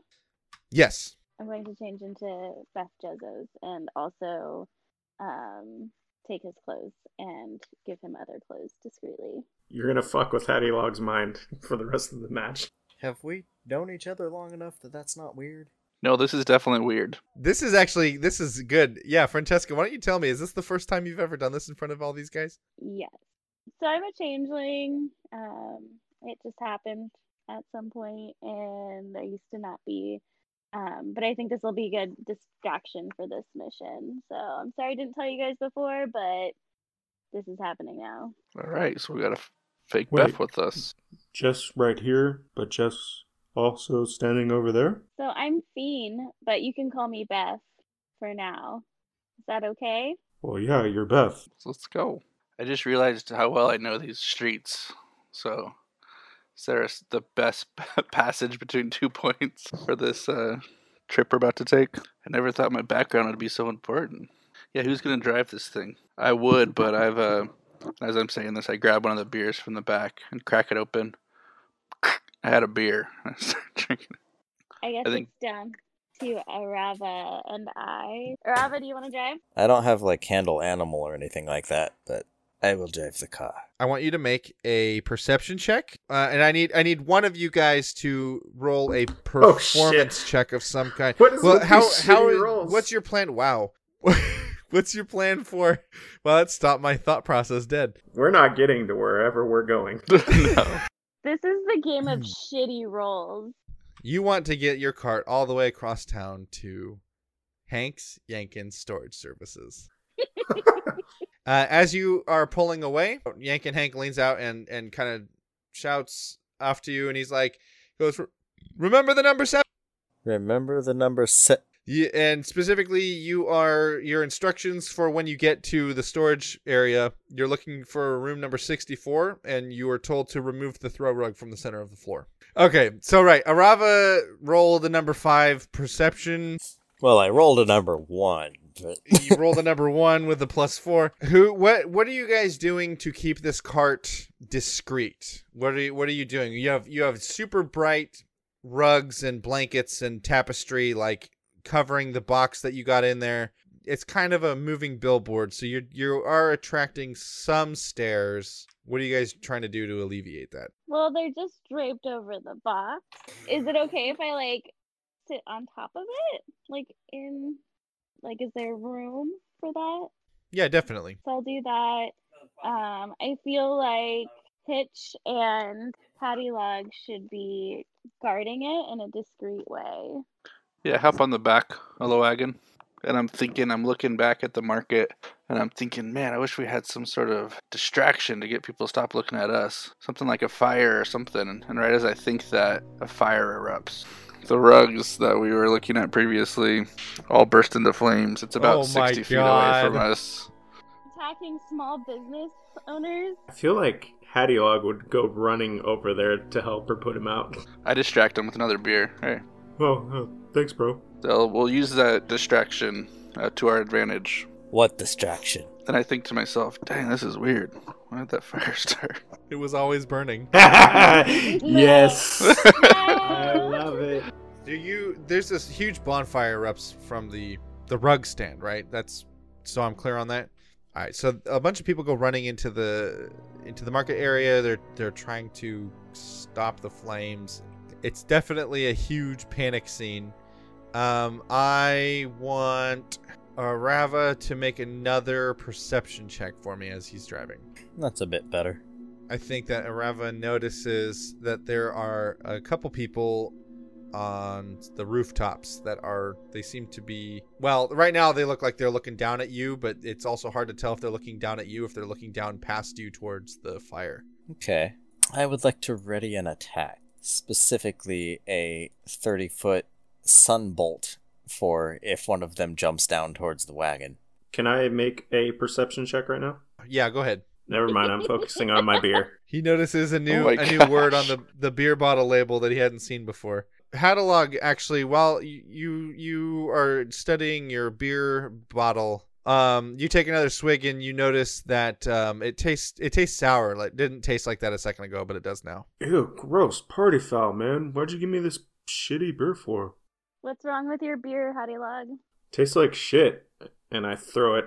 Yes. I'm going to change into Beth Jezos and also um, take his clothes and give him other clothes discreetly. You're gonna fuck with Hattie Log's mind for the rest of the match. Have we known each other long enough that that's not weird? No, this is definitely weird. This is actually this is good. Yeah, Francesca, why don't you tell me? Is this the first time you've ever done this in front of all these guys? Yes. So I'm a changeling. Um, it just happened at some point, and I used to not be. Um, but I think this will be a good distraction for this mission. So I'm sorry I didn't tell you guys before, but this is happening now. All right, so we got a fake Wait. Beth with us. Jess right here, but Jess also standing over there. So I'm Fiend, but you can call me Beth for now. Is that okay? Well, yeah, you're Beth. So let's go. I just realized how well I know these streets. So, is there a s- the best passage between two points for this uh, trip we're about to take? I never thought my background would be so important. Yeah, who's gonna drive this thing? I would, but I've uh, as I'm saying this, I grab one of the beers from the back and crack it open. I had a beer. I started drinking. I guess I think- it's down to Arava and I. Arava, do you want to drive? I don't have like handle animal or anything like that, but I will drive the car. I want you to make a perception check, uh, and I need I need one of you guys to roll a Oh, performance check of some kind. What is well, with how how shitty is- rolls? what's your plan? Wow, what's your plan for? Well, that stopped my thought process dead. We're not getting to wherever we're going. no. This is the game of Hmm. shitty rolls. You want to get your cart all the way across town to Hank's Yankin Storage Services. uh, as you are pulling away, Yank and Hank leans out and and kind of shouts after you, and he's like, goes, "Remember the number seven. Remember the number set. You, and specifically, you are your instructions for when you get to the storage area. You're looking for room number 64, and you are told to remove the throw rug from the center of the floor. Okay, so right, Arava rolled the number five perception. Well, I rolled a number one, but You roll the number one with the plus four. Who? What? What are you guys doing to keep this cart discreet? What are you? What are you doing? You have you have super bright rugs and blankets and tapestry like covering the box that you got in there. It's kind of a moving billboard, so you you are attracting some stares. What are you guys trying to do to alleviate that? Well, they're just draped over the box. Is it okay if I like sit on top of it? Like in like is there room for that? Yeah, definitely. So I'll do that. Um I feel like Hitch and Patty Log should be guarding it in a discreet way. Yeah, hop on the back of the wagon. And I'm thinking, I'm looking back at the market, and I'm thinking, man, I wish we had some sort of distraction to get people to stop looking at us. Something like a fire or something. And right as I think that, a fire erupts. The rugs that we were looking at previously all burst into flames. It's about Oh my 60 feet away from us. Attacking small business owners. I feel like Hattie Log would go running over there to help her put him out. I distract him with another beer. Hey, Oh, oh thanks, bro. so we'll use that distraction uh, to our advantage. what distraction? Then I think to myself, dang, this is weird. Why did that fire start? It was always burning. yes. I love it. Do you? There's this huge bonfire erupts from the the rug stand, right? That's so I'm clear on that. All right, so a bunch of people go running into the into the market area. They're they're trying to stop the flames. It's definitely a huge panic scene. Um, I want Uh, Arava to make another perception check for me as he's driving. That's a bit better. I think that Arava notices that there are a couple people on the rooftops that are they seem to be well right now they look like they're looking down at you but it's also hard to tell if they're looking down at you if they're looking down past you towards the fire Okay. I would like to ready an attack, specifically a 30 foot sunbolt for if one of them jumps down towards the wagon. Can I make a perception check right now? yeah go ahead Never mind. I'm focusing on my beer. he notices a new Oh my a new word on the the beer bottle label that he hadn't seen before Hadalog actually while you you, you are studying your beer bottle um you take another swig and you notice that um it tastes it tastes sour like didn't taste like that a second ago but it does now Ew, gross. Party foul, man. Why'd you give me this shitty beer for? What's wrong with your beer, Hattie Log? Tastes like shit. And I throw it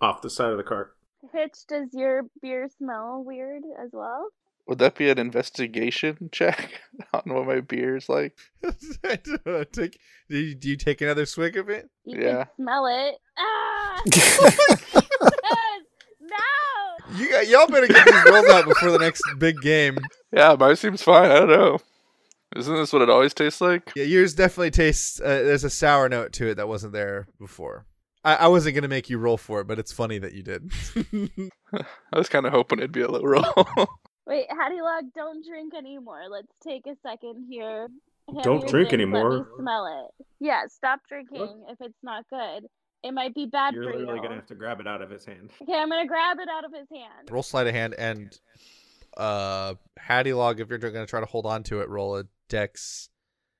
off the side of the cart. Hitch, does your beer smell weird as well? Would that be an investigation check on what my beer is like? Don't take do you, do you take another swig of it You Yeah. can smell it. Ah! no! you got y'all better get these rolls out before the next big game Yeah, mine seems fine. I don't know. Isn't this what it always tastes like? yeah yours definitely tastes uh, there's a sour note to it that wasn't there before I, I wasn't gonna make you roll for it but it's funny that you did I was kind of hoping it'd be a low roll. Wait, Hattie Log, don't drink anymore. Let's take a second here. Hand Don't drink drink, anymore? Let me smell it. Yeah, stop drinking if it's not good. It might be bad You're for literally you. gonna have to grab it out of his hand. Okay, I'm gonna grab it out of his hand. roll sleight of hand and uh hattie log if you're gonna try to hold on to it roll a dex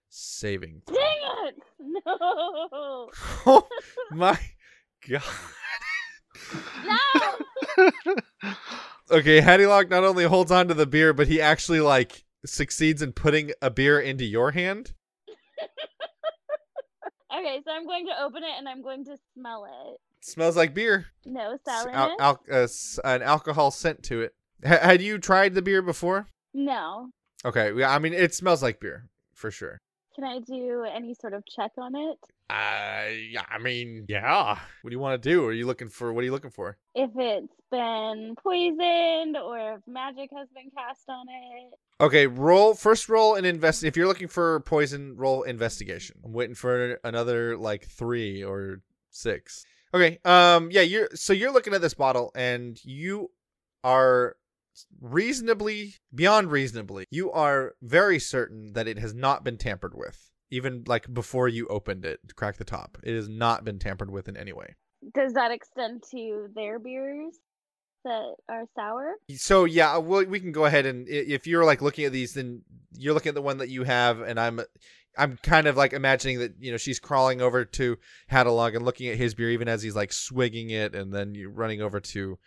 saving throw. Dang it! No! oh my god No! okay hattie log not only holds on to the beer but he actually like succeeds in putting a beer into your hand okay, so I'm going to open it and I'm going to smell it. smells like beer. No S- sourness. al- al- uh, an alcohol scent to it. H- had you tried the beer before? no. Okay, I mean it smells like beer for sure. Can I do any sort of check on it? Uh, yeah, I mean, yeah. What do you want to do? Are you looking for? What are you looking for? If it's been poisoned or if magic has been cast on it. Okay, roll first. Roll an invest. If you're looking for poison, roll investigation. I'm waiting for another like three or six. Okay. Um. Yeah. You're so you're looking at this bottle and you are reasonably beyond reasonably. You are very certain that it has not been tampered with. Even like before you opened it, crack the top, it has not been tampered with in any way. Does that extend to their beers that are sour? So yeah, well, we can go ahead and if you're like looking at these, then you're looking at the one that you have, and I'm, I'm kind of like imagining that you know she's crawling over to Hadalog and looking at his beer, even as he's like swigging it, and then you running over to,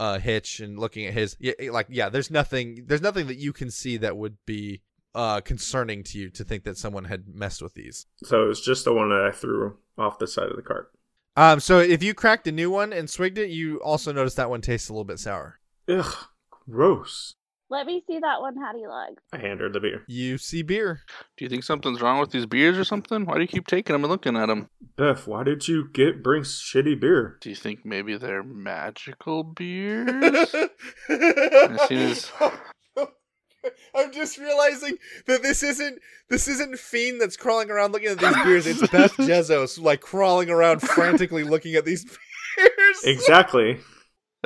uh, Hitch and looking at his, yeah, like yeah, there's nothing, there's nothing that you can see that would be, uh, concerning to you to think that someone had messed with these. So it's just the one that I threw off the side of the cart. Um, so if you cracked a new one and swigged it, you also notice that one tastes a little bit sour. Ugh, gross. Let me see that one, Hattie Log. I hand her the beer. You see beer. Do you think something's wrong with these beers or something? Why do you keep taking them and looking at them? Beth, why did you get bring shitty beer? Do you think maybe they're magical beers? As soon as- I'm just realizing that this isn't this isn't Fiend that's crawling around looking at these beers. It's Beth Jezos like crawling around frantically looking at these beers. Exactly.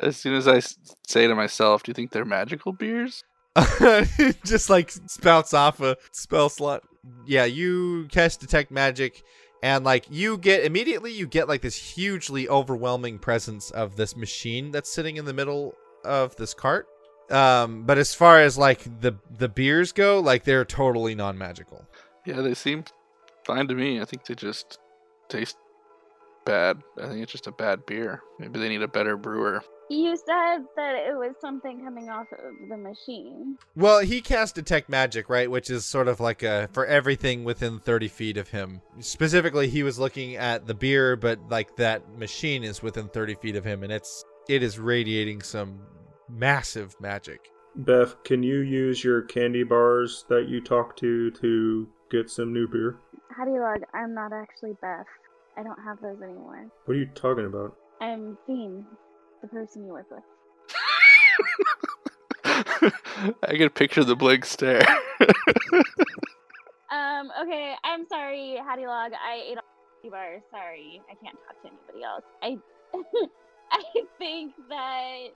As soon as I say to myself, do you think they're magical beers? just like spouts off a spell slot. Yeah, you cast detect magic and like you get immediately you get like this hugely overwhelming presence of this machine that's sitting in the middle of this cart. Um but as far as like the the beers go, like they're totally non-magical. Yeah, they seem fine to me. I think they just taste bad. I think it's just a bad beer. Maybe they need a better brewer. You said that it was something coming off of the machine. Well, he cast detect magic, right, which is sort of like a for everything within 30 feet of him. Specifically, he was looking at the beer, but like that machine is within 30 feet of him and it's it is radiating some massive magic. Beth, can you use your candy bars that you talked to to get some new beer? Hattie Log, I'm not actually Beth. I don't have those anymore. What are you talking about? I'm Fiend, the person you work with. I can picture the blank stare. Um, okay, I'm sorry, Hattie Log. I ate all the bars. Sorry, I can't talk to anybody else. I, I think that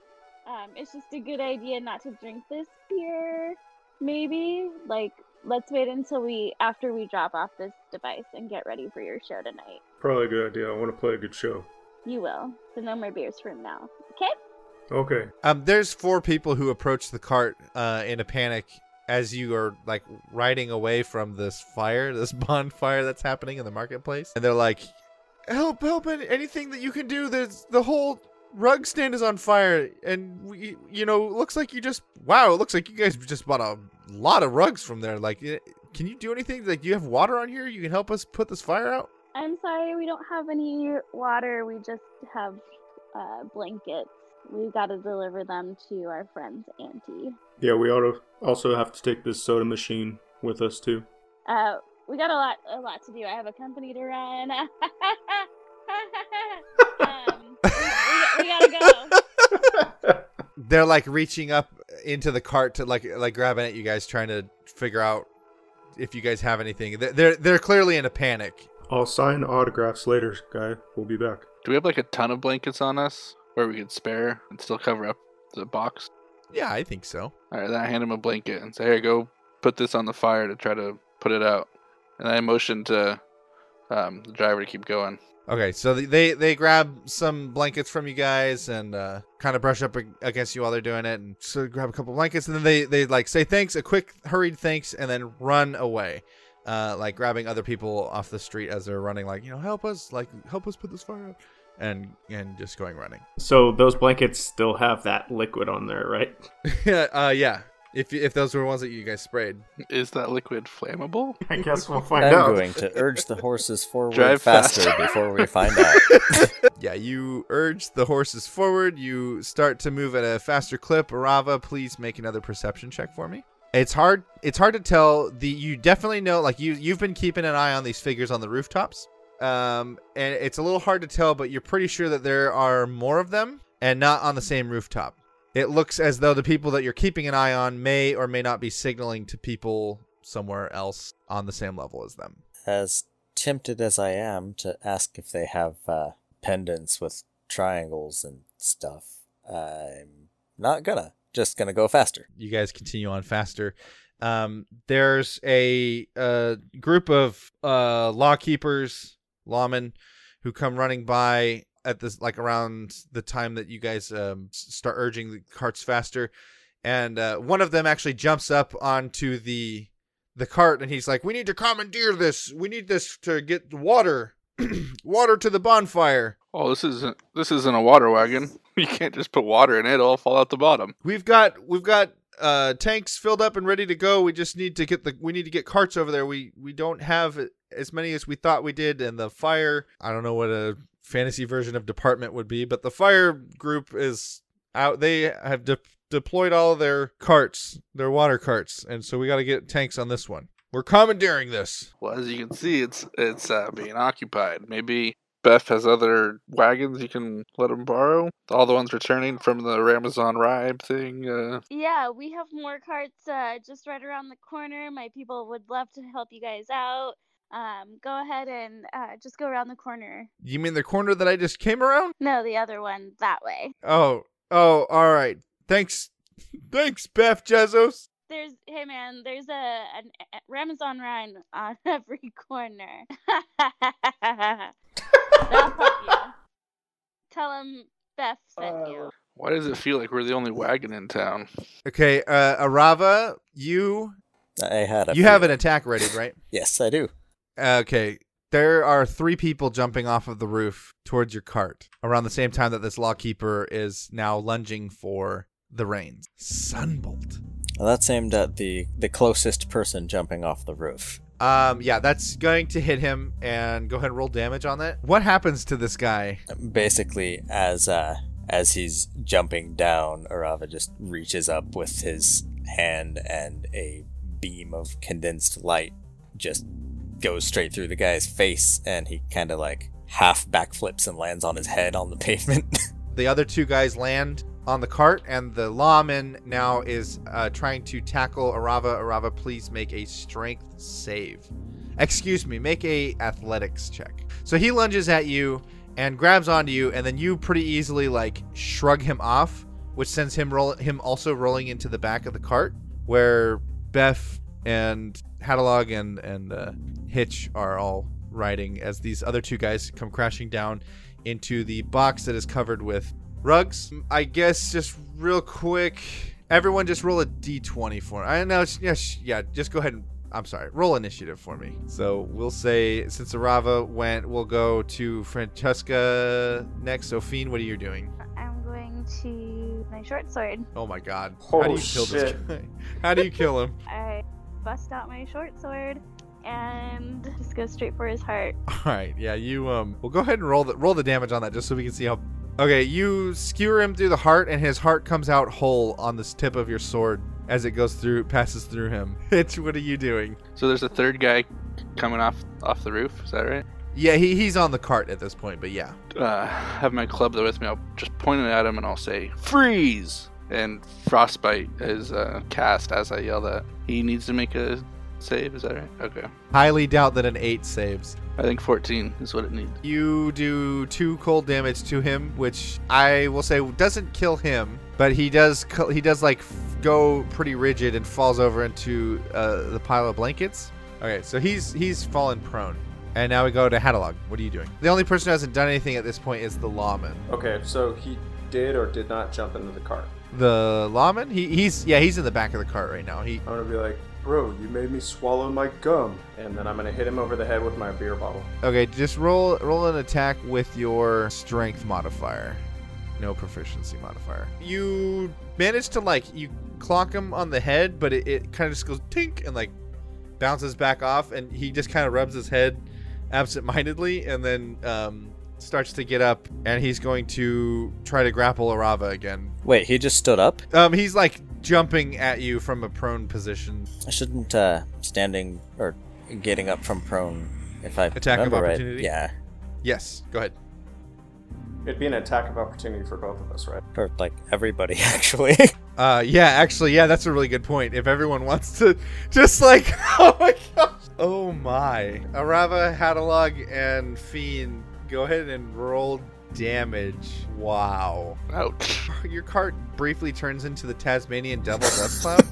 um, it's just a good idea not to drink this beer. Maybe like let's wait until we after we drop off this device and get ready for your show tonight. Probably a good idea. I want to play a good show. You will. So no more beers from now. Okay? Okay. Um there's four people who approach the cart uh in a panic as you are like riding away from this fire, this bonfire that's happening in the marketplace. And they're like, "Help, help anything that you can do. There's the whole rug stand is on fire and we you know, looks like you just wow, it looks like you guys just bought a lot of rugs from there. Like eh, can you do anything? Like do you have water on here? You can help us put this fire out?" I'm sorry, we don't have any water. We just have uh, blankets. We've got to deliver them to our friend's auntie. Yeah, we ought to also have to take this soda machine with us too. Uh, we got a lot, a lot to do. I have a company to run. um, we, we, we gotta go. they're like reaching up into the cart to like like grabbing at you guys trying to figure out if you guys have anything they're they're, they're clearly in a panic I'll sign autographs later, guy. We'll be back. Do we have like a ton of blankets on us where we could spare and still cover up the box? yeah i think so All right, then I hand him a blanket and say, "Here, go put this on the fire to try to put it out." And I motion to um, the driver to keep going. okay so they they grab some blankets from you guys and uh kind of brush up against you while they're doing it and so grab a couple blankets and then they they like say thanks a quick hurried thanks and then run away uh like grabbing other people off the street as they're running like you know help us like help us put this fire out and and just going running So those blankets still have that liquid on there, right? Yeah, uh, yeah. If if those were ones that you guys sprayed. Is that liquid flammable? I guess we'll find I'm out. going to urge the horses forward Drive faster faster. before we find out. Yeah, you urge the horses forward. You start to move at a faster clip. Arava, please make another perception check for me. It's hard. It's hard to tell. The you definitely know. Like you, you've been keeping an eye on these figures on the rooftops. Um, and it's a little hard to tell, but you're pretty sure that there are more of them and not on the same rooftop. It looks as though the people that you're keeping an eye on may or may not be signaling to people somewhere else on the same level as them. As tempted as I am to ask if they have uh, pendants with triangles and stuff, I'm not gonna. Just gonna go faster. you guys continue on faster. Um, there's a, uh group of uh, law keepers, lawmen, who come running by at this like around the time that you guys um, start urging the carts faster, and uh, one of them actually jumps up onto the the cart and he's like, "We need to commandeer this. We need this to get water, water to the bonfire." Oh, this isn't this isn't a water wagon. You can't just put water in it; it'll fall out the bottom. We've got we've got uh tanks filled up and ready to go. We just need to get the we need to get carts over there. We we don't have as many as we thought we did and the fire, I don't know what a fantasy version of department would be, but the fire group is out. They have de- deployed all of their carts, their water carts, and so we got to get tanks on this one. We're commandeering this. Well, as you can see, it's it's uh, being occupied. Maybe Beth has other wagons you can let him borrow. All the ones returning from the Ramazan ride thing. Uh, Yeah, we have more carts uh, just right around the corner. My people would love to help you guys out. Um, go ahead and uh, just go around the corner. You mean the corner that I just came around? No, the other one that way. Oh, oh, all right. Thanks, thanks, Beth Jezos. There's, hey man, there's a an a Ramazan Rhine on every corner. They'll help you. Tell him Beth sent you. why does it feel like we're the only wagon in town? Okay, uh, Arava, you I had a. you have an attack ready, right? Yes, I do. Okay. There are three people jumping off of the roof towards your cart around the same time that this lawkeeper is now lunging for the reins. Sunbolt. That's aimed at the the closest person jumping off the roof. Um, yeah, that's going to hit him, and go ahead and roll damage on that. What happens to this guy? Basically, as uh as he's jumping down, Arava just reaches up with his hand, and a beam of condensed light just goes straight through the guy's face, and he kind of like half backflips and lands on his head on the pavement. The other two guys land on the cart, and the lawman now is uh, trying to tackle Arava. Arava, please make a strength save. Excuse me, make a athletics check. So he lunges at you and grabs onto you, and then you pretty easily like shrug him off, which sends him roll him also rolling into the back of the cart, where Beth and Hattie Log and and uh, Hitch are all riding as these other two guys come crashing down into the box that is covered with rugs. I guess just real quick, everyone just roll a d20 for I know. Yes, yeah. Just go ahead and. I'm sorry. Roll initiative for me. So we'll say since Arava went, we'll go to Francesca next. So Fiend, what are you doing? I'm going to my short sword. Oh my God! How do you kill this shit. guy? How do you kill him? I bust out my short sword and just go straight for his heart. All right, yeah, you um, we'll go ahead and roll the roll the damage on that just so we can see how. Okay, you skewer him through the heart, and his heart comes out whole on this tip of your sword as it goes through, passes through him. Hitch, what are you doing? So there's a third guy coming off off the roof. Is that right? Yeah, he, he's on the cart at this point, but yeah. Uh, have my club there with me. I'll just point it at him and I'll say freeze. And frostbite is uh, cast as I yell that. He needs to make a save. Is that right? Okay. Highly doubt that an eight saves. I think 14 is what it needs. You do two cold damage to him, which I will say doesn't kill him, but he does he does like go pretty rigid and falls over into uh, the pile of blankets. Okay, so he's he's fallen prone. And now we go to Hattie Log. What are you doing? The only person who hasn't done anything at this point is the lawman. Okay, so he did or did not jump into the cart. The lawman? He, he's yeah, he's in the back of the cart right now. He I'm gonna be like, bro, you made me swallow my gum, and then I'm gonna hit him over the head with my beer bottle. okay. Just roll roll an attack with your strength modifier. no proficiency modifier. You manage to like you clock him on the head, but it, it kind of just goes tink and like bounces back off, and he just kind of rubs his head absent-mindedly, and then um, starts to get up, and he's going to try to grapple Arava again. Wait, he just stood up? Um, he's like jumping at you from a prone position. I shouldn't uh standing or getting up from prone if I Attack of remember right. Yeah. Yes, go ahead. It'd be an attack of opportunity for both of us, right? For like everybody actually. Uh, yeah, actually, yeah, that's a really good point. If everyone wants to, just like, oh my gosh, oh my, Arava, Hattie Log, and Fiend, go ahead and roll damage. Wow, Ouch. your cart briefly turns into the Tasmanian Devil Dust Cloud.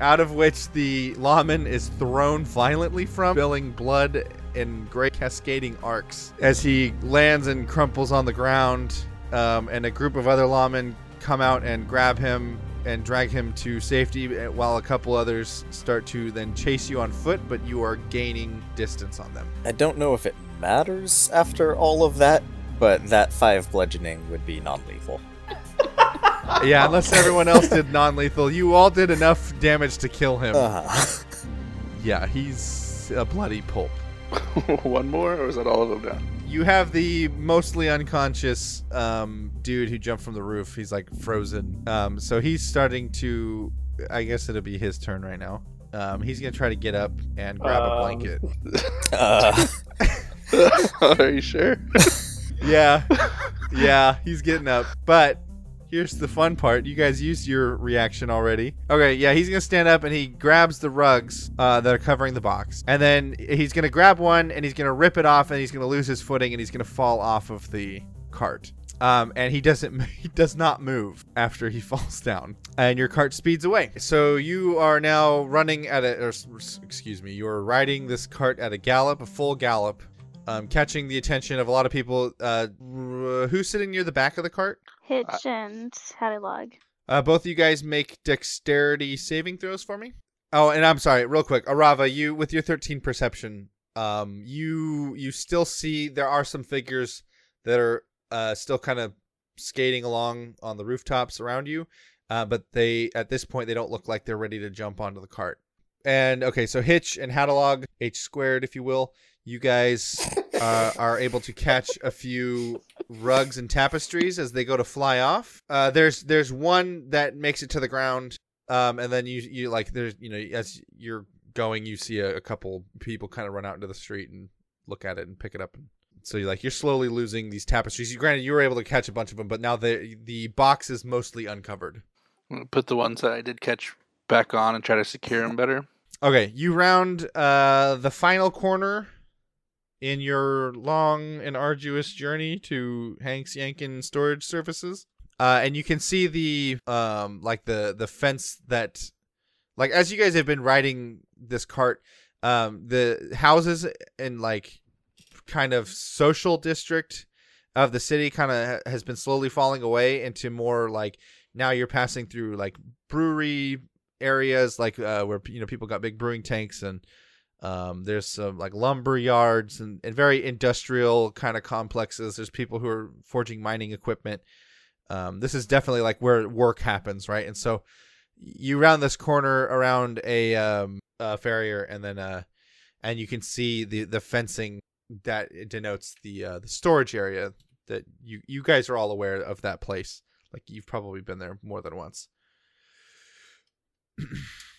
Out of which the lawman is thrown violently from, spilling blood in great cascading arcs as he lands and crumples on the ground. Um, and a group of other lawmen come out and grab him and drag him to safety, while a couple others start to then chase you on foot, but you are gaining distance on them. I don't know if it matters after all of that, but that five bludgeoning would be non-lethal. Yeah, unless everyone else did non lethal. You all did enough damage to kill him. Uh-huh. Yeah, he's a bloody pulp. One more, or is that all of them down? You have the mostly unconscious um, dude who jumped from the roof. He's like frozen. Um, so he's starting to. I guess it'll be his turn right now. Um, he's gonna try to get up and grab a Um, blanket. Uh, Are you sure? Yeah, yeah, he's getting up. But here's the fun part: you guys used your reaction already. Okay, yeah, he's gonna stand up and he grabs the rugs uh, that are covering the box, and then he's gonna grab one and he's gonna rip it off, and he's gonna lose his footing and he's gonna fall off of the cart. Um, and he doesn't he does not move after he falls down and your cart speeds away so you are now running at a or, excuse me you're riding this cart at a gallop a full gallop um, catching the attention of a lot of people uh, who's sitting near the back of the cart Hitch and Hattie Log. uh, both of you guys make dexterity saving throws for me. Oh, and I'm sorry, real quick, Arava, you with your 13 perception, um, you you still see there are some figures that are uh, still kind of skating along on the rooftops around you, uh, but they at this point they don't look like they're ready to jump onto the cart. And okay, so Hitch and Hattie Log, H squared, if you will, you guys uh, are able to catch a few rugs and tapestries as they go to fly off. Uh, there's there's one that makes it to the ground, um, and then you you like there's you know as you're going, you see a, a couple people kind of run out into the street and look at it and pick it up. And so you like you're slowly losing these tapestries. You granted you were able to catch a bunch of them, but now the the box is mostly uncovered. Put the ones that I did catch back on and try to secure them better. Okay, you round uh, the final corner in your long and arduous journey to Hanks Yankin Storage Services, uh, and you can see the um, like the the fence that, like as you guys have been riding this cart, um, the houses and like kind of social district of the city kind of has been slowly falling away into more like now you're passing through like brewery areas like uh, where you know people got big brewing tanks and um, there's some like lumber yards and, and very industrial kind of complexes. There's people who are forging mining equipment. Um, this is definitely like where work happens, right? And so you round this corner around a, um, a farrier, and then uh, and you can see the the fencing that denotes the uh, the storage area that you you guys are all aware of that place. Like you've probably been there more than once.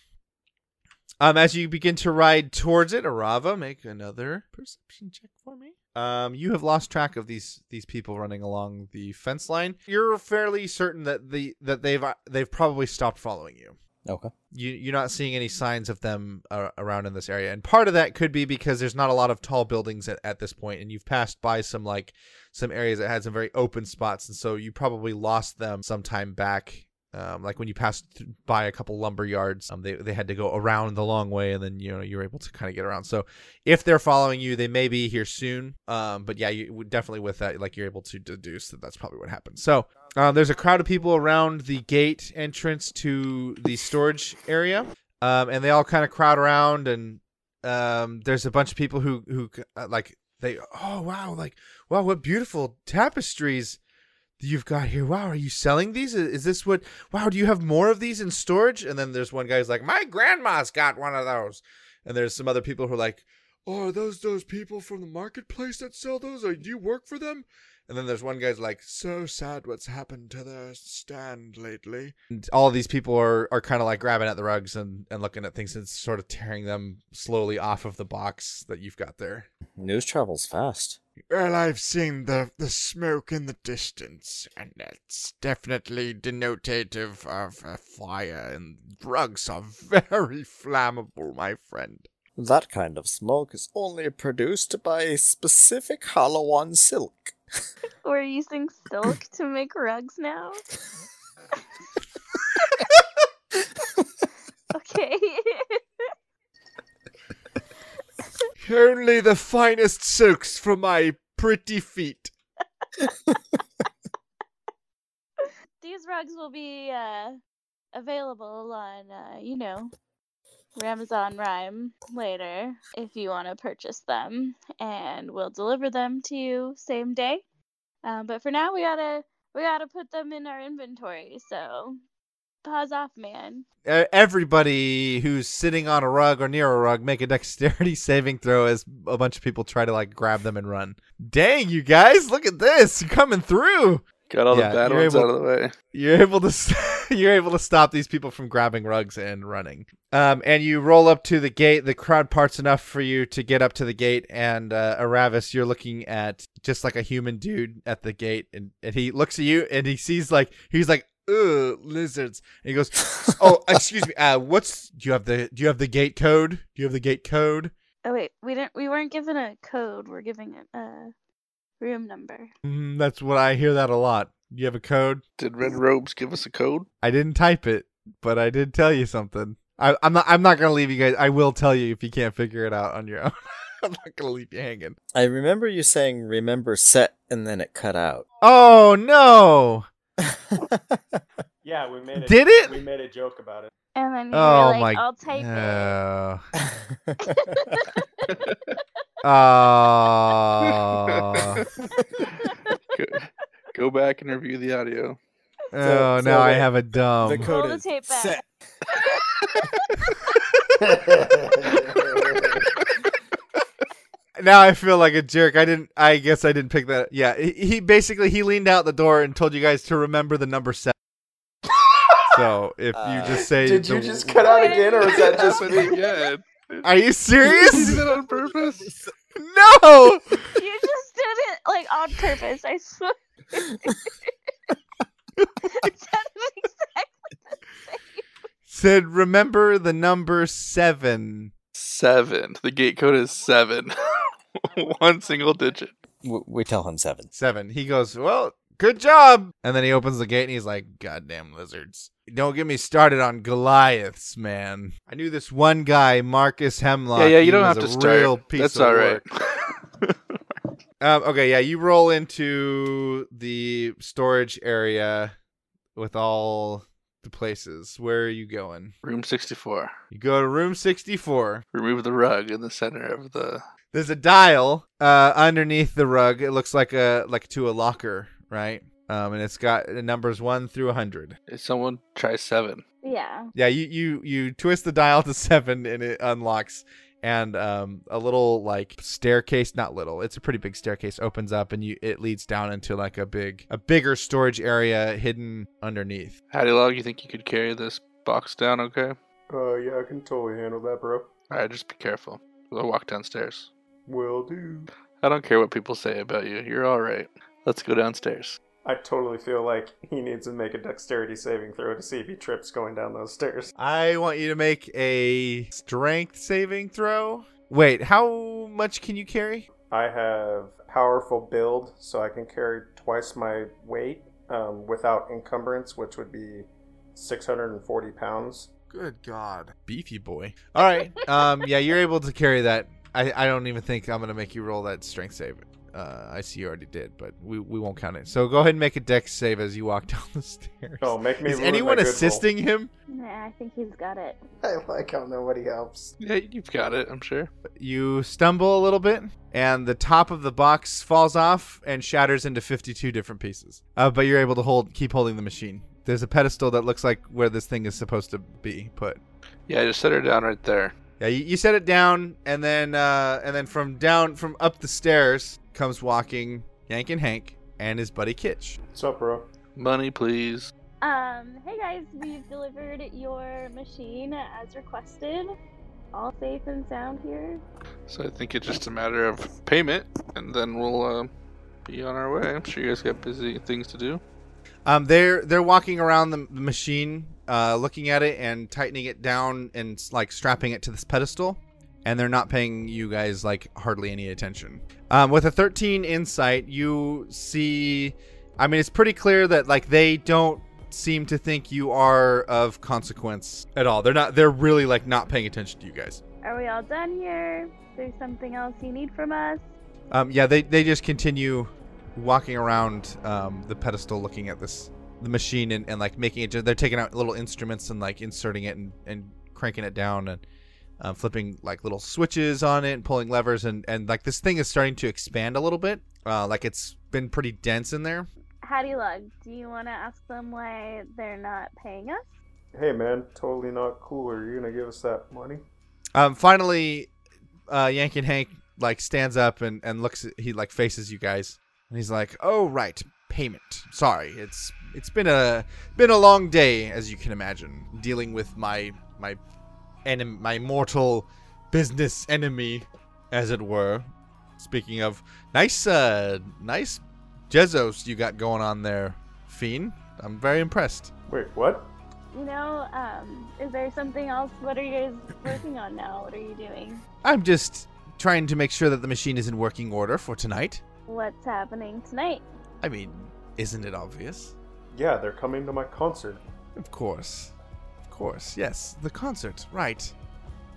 um, as you begin to ride towards it, Arava, make another perception check for me. Um, you have lost track of these these people running along the fence line. You're fairly certain that the that they've uh, they've probably stopped following you okay. you you're not seeing any signs of them uh, around in this area and part of that could be because there's not a lot of tall buildings at, at this point and you've passed by some like some areas that had some very open spots and so you probably lost them sometime back um, like when you passed by a couple lumber yards um, they, they had to go around the long way and then you know you were able to kind of get around. So if they're following you they may be here soon. Um, but yeah you definitely with that like you're able to deduce that that's probably what happened. So uh, there's a crowd of people around the gate entrance to the storage area, um, and they all kind of crowd around. And um, there's a bunch of people who who uh, like they oh wow like wow what beautiful tapestries you've got here wow are you selling these is, is this what wow do you have more of these in storage and then there's one guy who's like my grandma's got one of those and there's some other people who are like oh are those those people from the marketplace that sell those or do you work for them and then there's one guy's like, so sad what's happened to their stand lately. And all these people are, are kind of like grabbing at the rugs and, and looking at things and sort of tearing them slowly off of the box that you've got there. News travels fast. Well, I've seen the, the smoke in the distance, and that's definitely denotative of a fire, and drugs are very flammable, my friend. That kind of smoke is only produced by a specific Halawan silk. We're using silk to make rugs now. okay. Only the finest silks for my pretty feet. These rugs will be uh, available on, uh, you know, Ramazan Rhyme later if you want to purchase them, and we'll deliver them to you same day. Um, but for now, we gotta we gotta put them in our inventory. So pause off, man. Uh, everybody who's sitting on a rug or near a rug make a dexterity saving throw as a bunch of people try to like grab them and run. Dang, you guys, look at this! You're coming through. Got all Yeah, the bad you're ones able- out of the way. You're able to you're able to stop these people from grabbing rugs and running. Um, and you roll up to the gate. The crowd parts enough for you to get up to the gate. And uh, Aravis, you're looking at just like a human dude at the gate, and, and he looks at you and he sees like he's like, "Ugh, lizards." And he goes, "Oh, excuse me. Uh, what's do you have the do you have the gate code? Do you have the gate code?" Oh wait, we didn't. We weren't given a code. We're giving it a room number. Mm, that's what I hear that a lot. Do you have a code? Did Red Robes give us a code? I didn't type it, but I did tell you something. I, I'm not. I'm not gonna leave you guys. I will tell you if you can't figure it out on your own. I'm not gonna leave you hanging. I remember you saying remember set and then it cut out. Oh no! Yeah, we made it. Did it? We made a joke about it. And then you Oh were like, my- "I'll type it." Oh. Oh. Go, go back and review the audio. oh, so now I have a dumb. the code Roll the tape back. set. now I feel like a jerk. I didn't. I guess I didn't pick that. Yeah, he, he basically he leaned out the door and told you guys to remember the number seven. so if you Uh, just say, Did you just cut out again, or is that just me? yeah. Are you serious? you do that on purpose? no. You just did it like on purpose. I swear. exactly. Said remember the number seven. Seven. The gate code is seven. One single digit. We tell him seven. Seven. He goes, Well, good job. And then he opens the gate and he's like, Goddamn lizards. Don't get me started on Goliaths, man. I knew this one guy, Marcus Hemlock. yeah, yeah. You He don't have to a start. Real piece That's of all right. Um, okay, yeah, you roll into the storage area with all the places. Where are you going? Room sixty-four. You go to room 64. Remove the rug in the center of the. There's a dial uh, underneath the rug. It looks like a like to a locker, right? Um, and it's got the numbers one through a hundred. If someone try seven. Yeah. Yeah, you you you twist the dial to seven and it unlocks, and um, a little like staircase, not little, it's a pretty big staircase, opens up and you it leads down into like a big a bigger storage area hidden underneath. Hattie Log, you think you could carry this box down? Okay. Uh, yeah, I can totally handle that, bro. All right, just be careful. We'll walk downstairs. Will do. I don't care what people say about you. You're all right. Let's go downstairs. I totally feel like he needs to make a dexterity saving throw to see if he trips going down those stairs. I want you to make a strength saving throw. Wait, how much can you carry? I have powerful build, so I can carry twice my weight um, without encumbrance, which would be 640 pounds. Good God, beefy boy. All right, um, yeah, you're able to carry that. I, I don't even think I'm gonna make you roll that strength save. Uh, I see you already did, but we, we won't count it. So go ahead and make a dex save as you walk down the stairs. Oh, make me Is anyone good roll. assisting him? Nah, I think he's got it. I like how nobody helps. Yeah, you've got it, I'm sure. You stumble a little bit, and the top of the box falls off and shatters into 52 different pieces. Uh, but you're able to hold, keep holding the machine. There's a pedestal that looks like where this thing is supposed to be put. Yeah, just set her down right there. Yeah, you, you set it down, and then uh, and then from down from up the stairs comes walking Yank and Hank and his buddy Kitch. What's up, bro? Money, please. Um, hey guys, we've delivered your machine as requested. All safe and sound here. So I think it's just a matter of payment, and then we'll uh, be on our way. I'm sure you guys got busy things to do. Um, they're they're walking around the the machine, uh, looking at it and tightening it down and like strapping it to this pedestal, and they're not paying you guys like hardly any attention. Um, with a 13 insight, you see, I mean, it's pretty clear that like they don't seem to think you are of consequence at all. They're not. They're really like not paying attention to you guys. Are we all done here? Is there something else you need from us? Um, yeah, they, they just continue walking around um, the pedestal, looking at this the machine and, and like making it. They're taking out little instruments and like inserting it and, and cranking it down and uh, flipping like little switches on it and pulling levers and and like this thing is starting to expand a little bit. Uh, like it's been pretty dense in there. Hattie Log, do you want to ask them why they're not paying us? Hey, man, totally not cool. Are you gonna give us that money? Um, finally, uh, Yank and Hank like stands up and and looks. At, he like faces you guys and he's like, "Oh right, payment. Sorry, it's it's been a been a long day, as you can imagine, dealing with my my enemy, my mortal business enemy, as it were. Speaking of nice, uh, nice Jezos you got going on there, Fiend. I'm very impressed. Wait, what? You know, um, is there something else? What are you guys working on now? What are you doing? I'm just trying to make sure that the machine is in working order for tonight. What's happening tonight? I mean, isn't it obvious? Yeah, they're coming to my concert. Of course. Of course, yes. The concert, right.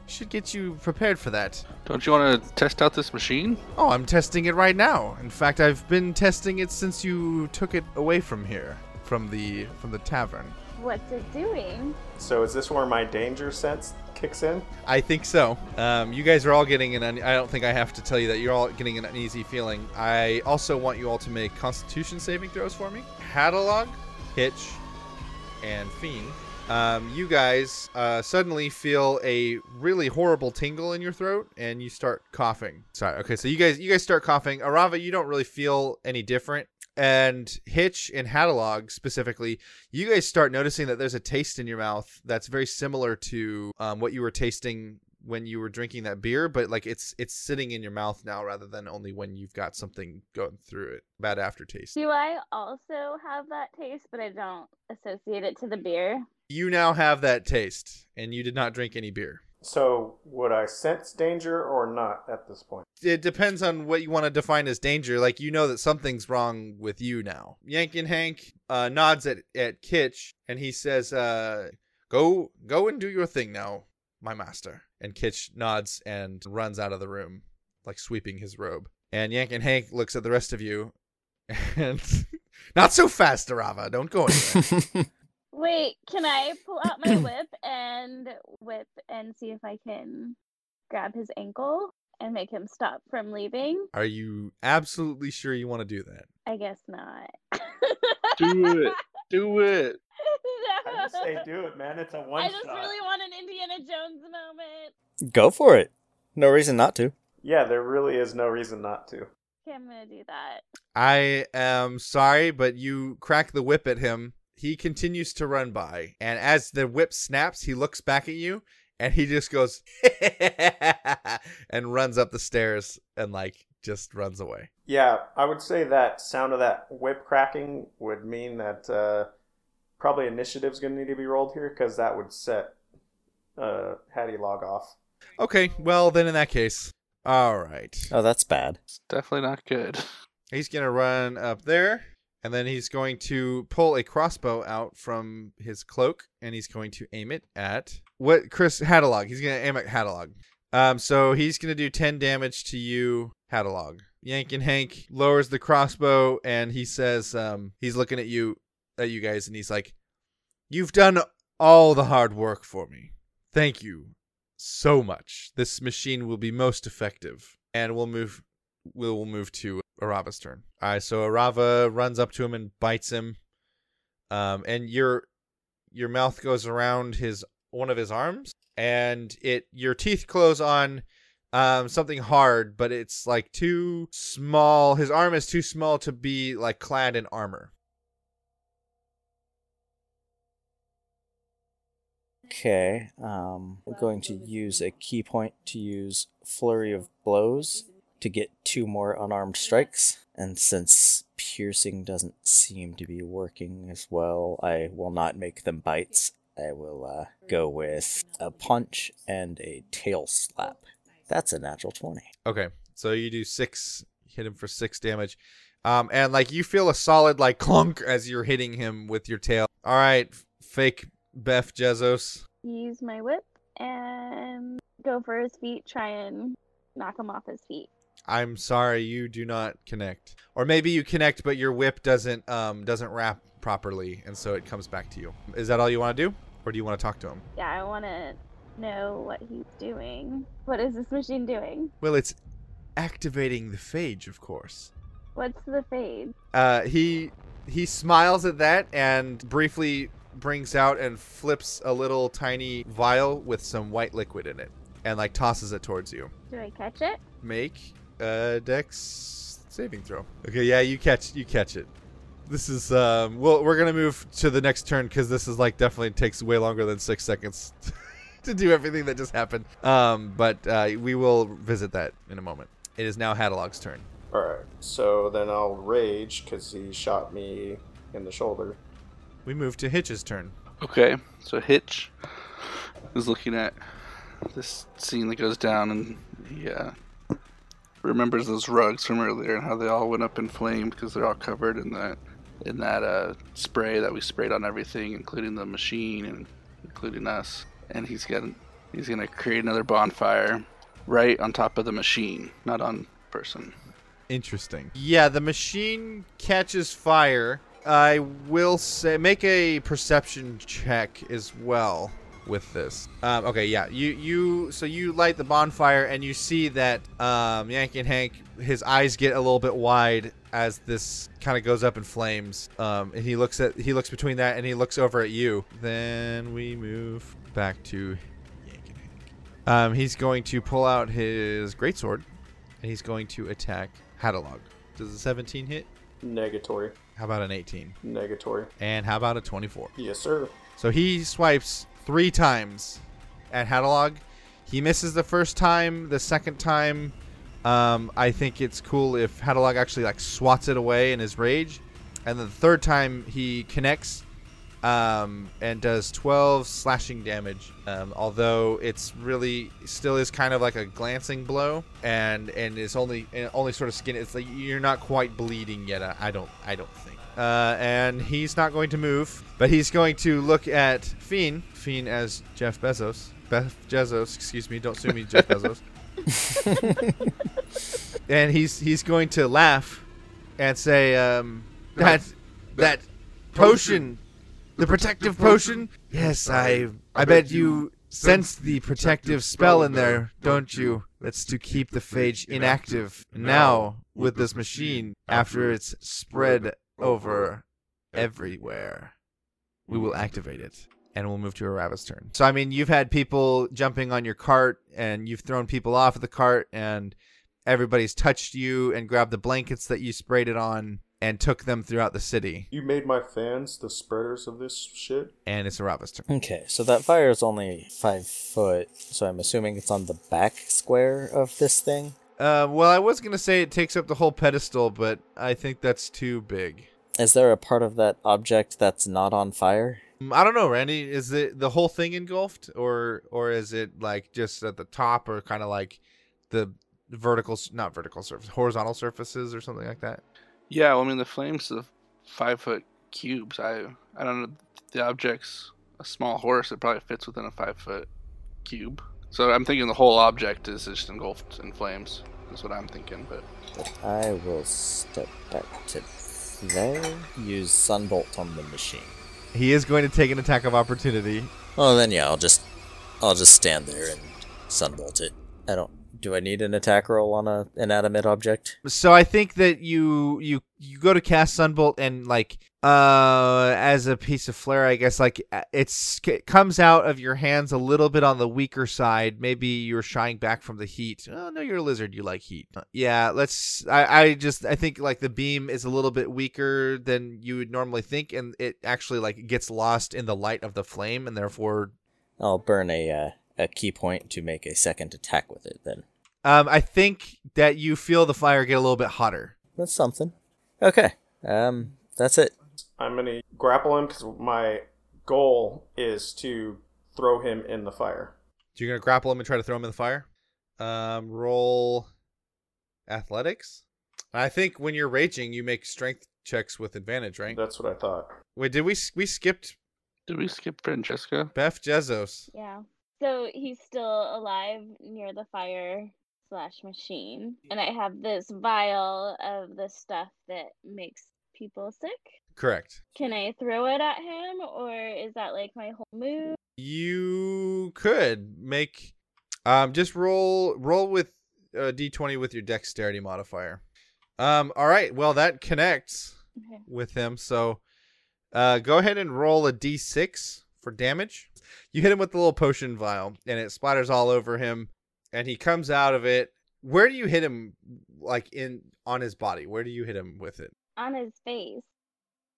Should get you prepared for that. Don't you want to test out this machine? Oh, I'm testing it right now. In fact, I've been testing it since you took it away from here, from the from the tavern. What's it doing? So is this where my danger sense kicks in? I think so. Um, you guys are all getting an. Un- I don't think I have to tell you that you're all getting an uneasy feeling. I also want you all to make Constitution saving throws for me. Hattie Log, Hitch, and Fiend. Um, you guys uh, suddenly feel a really horrible tingle in your throat, and you start coughing. Sorry. Okay, so you guys you guys start coughing. Arava, you don't really feel any different. And Hitch and Hattie Log specifically, you guys start noticing that there's a taste in your mouth that's very similar to um, what you were tasting when you were drinking that beer, but like it's it's sitting in your mouth now rather than only when you've got something going through it. Bad aftertaste. Do I also have that taste, but I don't associate it to the beer? You now have that taste, and you did not drink any beer. So would I sense danger or not at this point? It depends on what you want to define as danger. Like you know that something's wrong with you now. Yank and Hank uh, nods at at Kitch, and he says, uh, "Go, go and do your thing now, my master." And Kitch nods and runs out of the room, like sweeping his robe. And Yank and Hank looks at the rest of you, and not so fast, Arava. Don't go anywhere. Wait, can I pull out my whip and whip and see if I can grab his ankle and make him stop from leaving? Are you absolutely sure you want to do that? I guess not. Do it. Do it. no. I just say do it, man. It's a one I just shot. really want an Indiana Jones moment. Go for it. No reason not to. Yeah, there really is no reason not to. Okay, I'm gonna do that. I am sorry, but you crack the whip at him. He continues to run by, and as the whip snaps, he looks back at you, and he just goes and runs up the stairs and like just runs away. Yeah, I would say that sound of that whip cracking would mean that uh, probably initiative's going to need to be rolled here because that would set uh, Hattie Log off. Okay, well then in that case, all right. Oh, that's bad. It's definitely not good. He's gonna run up there, and then he's going to pull a crossbow out from his cloak, and he's going to aim it at what Chris Hattie Log. He's gonna aim at Hattie Log. Um, so he's gonna do ten damage to you, Hattie Log. Yankin Hank lowers the crossbow and he says, um, he's looking at you, at you guys, and he's like, "You've done all the hard work for me. Thank you so much. This machine will be most effective." And we'll move, we'll move to Arava's turn. All right, so Arava runs up to him and bites him, um, and your your mouth goes around his one of his arms, and it your teeth close on um something hard but it's like too small his arm is too small to be like clad in armor. Okay, um, I'm going to use a key point to use Flurry of Blows to get two more unarmed strikes. And since piercing doesn't seem to be working as well, I will not make them bites. I will uh, go with a punch and a tail slap. That's a natural 20. okay so you do six hit him for six damage um and like you feel a solid like clunk as you're hitting him with your tail all right fake beth jezos Use my whip and go for his feet. Try and knock him off his feet. I'm sorry you do not connect or maybe you connect but your whip doesn't um doesn't wrap properly and so it comes back to you is that all you want to do or do you want to talk to him Yeah, I want to know what he's doing. What is this machine doing? well it's activating the phage of course What's the phage? Uh, he he smiles at that and briefly brings out and flips a little tiny vial with some white liquid in it and like tosses it towards you. Do I catch it? Make a dex saving throw. Okay, yeah, you catch you catch it. This is um well we're going to move to the next turn cuz this is like definitely takes way longer than 6 seconds to do everything that just happened. Um but uh, we will visit that in a moment. It is now Hattie Log's turn. Alright, so then I'll rage because he shot me in the shoulder. We move to Hitch's turn. Okay, so Hitch is looking at this scene that goes down, and he uh, remembers those rugs from earlier and how they all went up in flames because they're all covered in that in that uh, spray that we sprayed on everything, including the machine and including us. And he's gonna he's gonna create another bonfire right on top of the machine, not on person. Interesting. Yeah, the machine catches fire. I will say make a perception check as well with this. Um, okay, yeah, you you so you light the bonfire and you see that um, Yankee and Hank his eyes get a little bit wide as this kind of goes up in flames. Um, and he looks at he looks between that and he looks over at you. Then we move back to Yankee and Hank. Um, he's going to pull out his greatsword and he's going to attack Hattie Log. Does a 17 hit? Negatory. How about an 18? Negatory. And how about a 24? Yes, sir. So he swipes three times at Hattie Log. He misses the first time. The second time, um, I think it's cool if Hattie Log actually like swats it away in his rage. And then the third time he connects um, and does 12 slashing damage. Um, although it's really still is kind of like a glancing blow, and and it's only and only sort of skin. It's like you're not quite bleeding yet. I don't I don't think. Uh, and he's not going to move, but he's going to look at Fiend. Fiend as Jeff Bezos. Beth Bezos, excuse me. Don't sue me, Jeff Bezos. and he's he's going to laugh and say um, that that potion the protective potion yes i i bet you sense the protective spell in there don't you that's to keep the phage inactive now with this machine after it's spread over everywhere we will mm. activate it and we'll move to Arava's turn. So I mean, you've had people jumping on your cart and you've thrown people off of the cart and everybody's touched you and grabbed the blankets that you sprayed it on and took them throughout the city. You made my fans the spreaders of this shit? And it's Arava's turn. Okay, so that fire is only five foot, so I'm assuming it's on the back square of this thing. Uh, well, I was gonna say it takes up the whole pedestal, but I think that's too big. Is there a part of that object that's not on fire? Mm, I don't know, Randy. Is it the whole thing engulfed, or or is it like just at the top, or kind of like the vertical, not vertical surface, horizontal surfaces, or something like that? Yeah, well, I mean the flames of five foot cubes. I I don't know. The object's a small horse. It probably fits within a five foot cube. So I'm thinking the whole object is just engulfed in flames. is what I'm thinking. But But I will step back to there. Use Sunbolt on the machine. He is going to take an attack of opportunity. Well, then yeah, I'll just I'll just stand there and Sunbolt it. I don't. Do I need an attack roll on a inanimate object? So I think that you you you go to cast Sunbolt and like uh as a piece of flare, I guess like uh, it's it comes out of your hands a little bit on the weaker side. Maybe you're shying back from the heat. Oh no, you're a lizard. You like heat. Uh, Yeah, let's. I I just I think like the beam is a little bit weaker than you would normally think, and it actually like gets lost in the light of the flame, and therefore I'll burn a uh, a key point to make a second attack with it. Then um I think that you feel the fire get a little bit hotter. that's something. Okay. Um, that's it. I'm gonna grapple him because my goal is to throw him in the fire. So you're gonna grapple him and try to throw him in the fire. Um, roll athletics. I think when you're raging, you make strength checks with advantage, right? That's what I thought. Wait, did we we skipped did we skip Francesca? Beth Jezos? Yeah. So he's still alive near the fire slash machine. And I have this vial of the stuff that makes people sick. Correct. Can I throw it at him or is that like my whole move? You could make um just roll roll with uh, d20 with your dexterity modifier. Um all right, well that connects Okay. with him. So uh go ahead and roll a d6 for damage. You hit him with the little potion vial and it splatters all over him and he comes out of it. Where do you hit him like in on his body? Where do you hit him with it? On his face,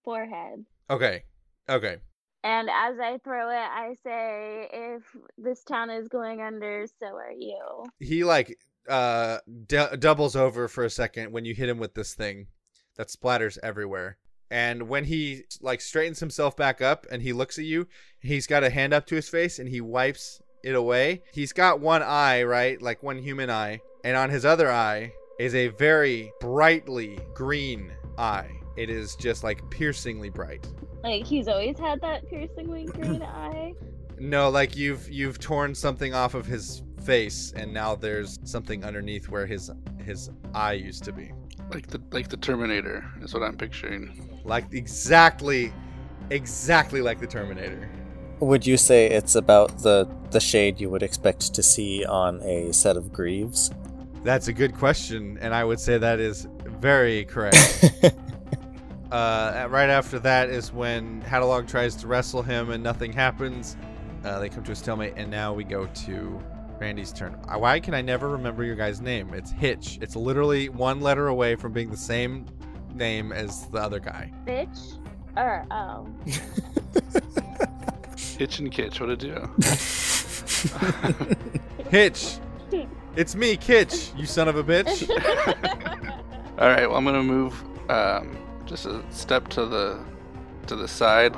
forehead. Okay. Okay. And as I throw it, I say, if this town is going under, so are you. he like uh d- doubles over for a second when you hit him with this thing that splatters everywhere and when he like straightens himself back up and he looks at you he's got a hand up to his face and he wipes it away. He's got one eye right? Like one human eye. And on his other eye is a very brightly green eye. It is just like piercingly bright. Like he's always had that piercingly green eye. no like you've you've torn something off of his face and now there's something underneath where his his eye used to be. Like the like the Terminator is what I'm picturing. Like exactly exactly like the terminator. Would you say it's about the the shade you would expect to see on a set of greaves? that's a good question and i would say that is very correct. Uh, right after that is when Hattie Log tries to wrestle him and nothing happens. Uh, they come to a stalemate and now we go to randy's turn. Uh, why can i never remember your guy's name? It's hitch. It's literally one letter away from being the same name as the other guy Bitch. Or, oh. Hitch and Kitch, what to do? hitch it's me kitch you son of a bitch All right, well I'm gonna move um, just a step to the to the side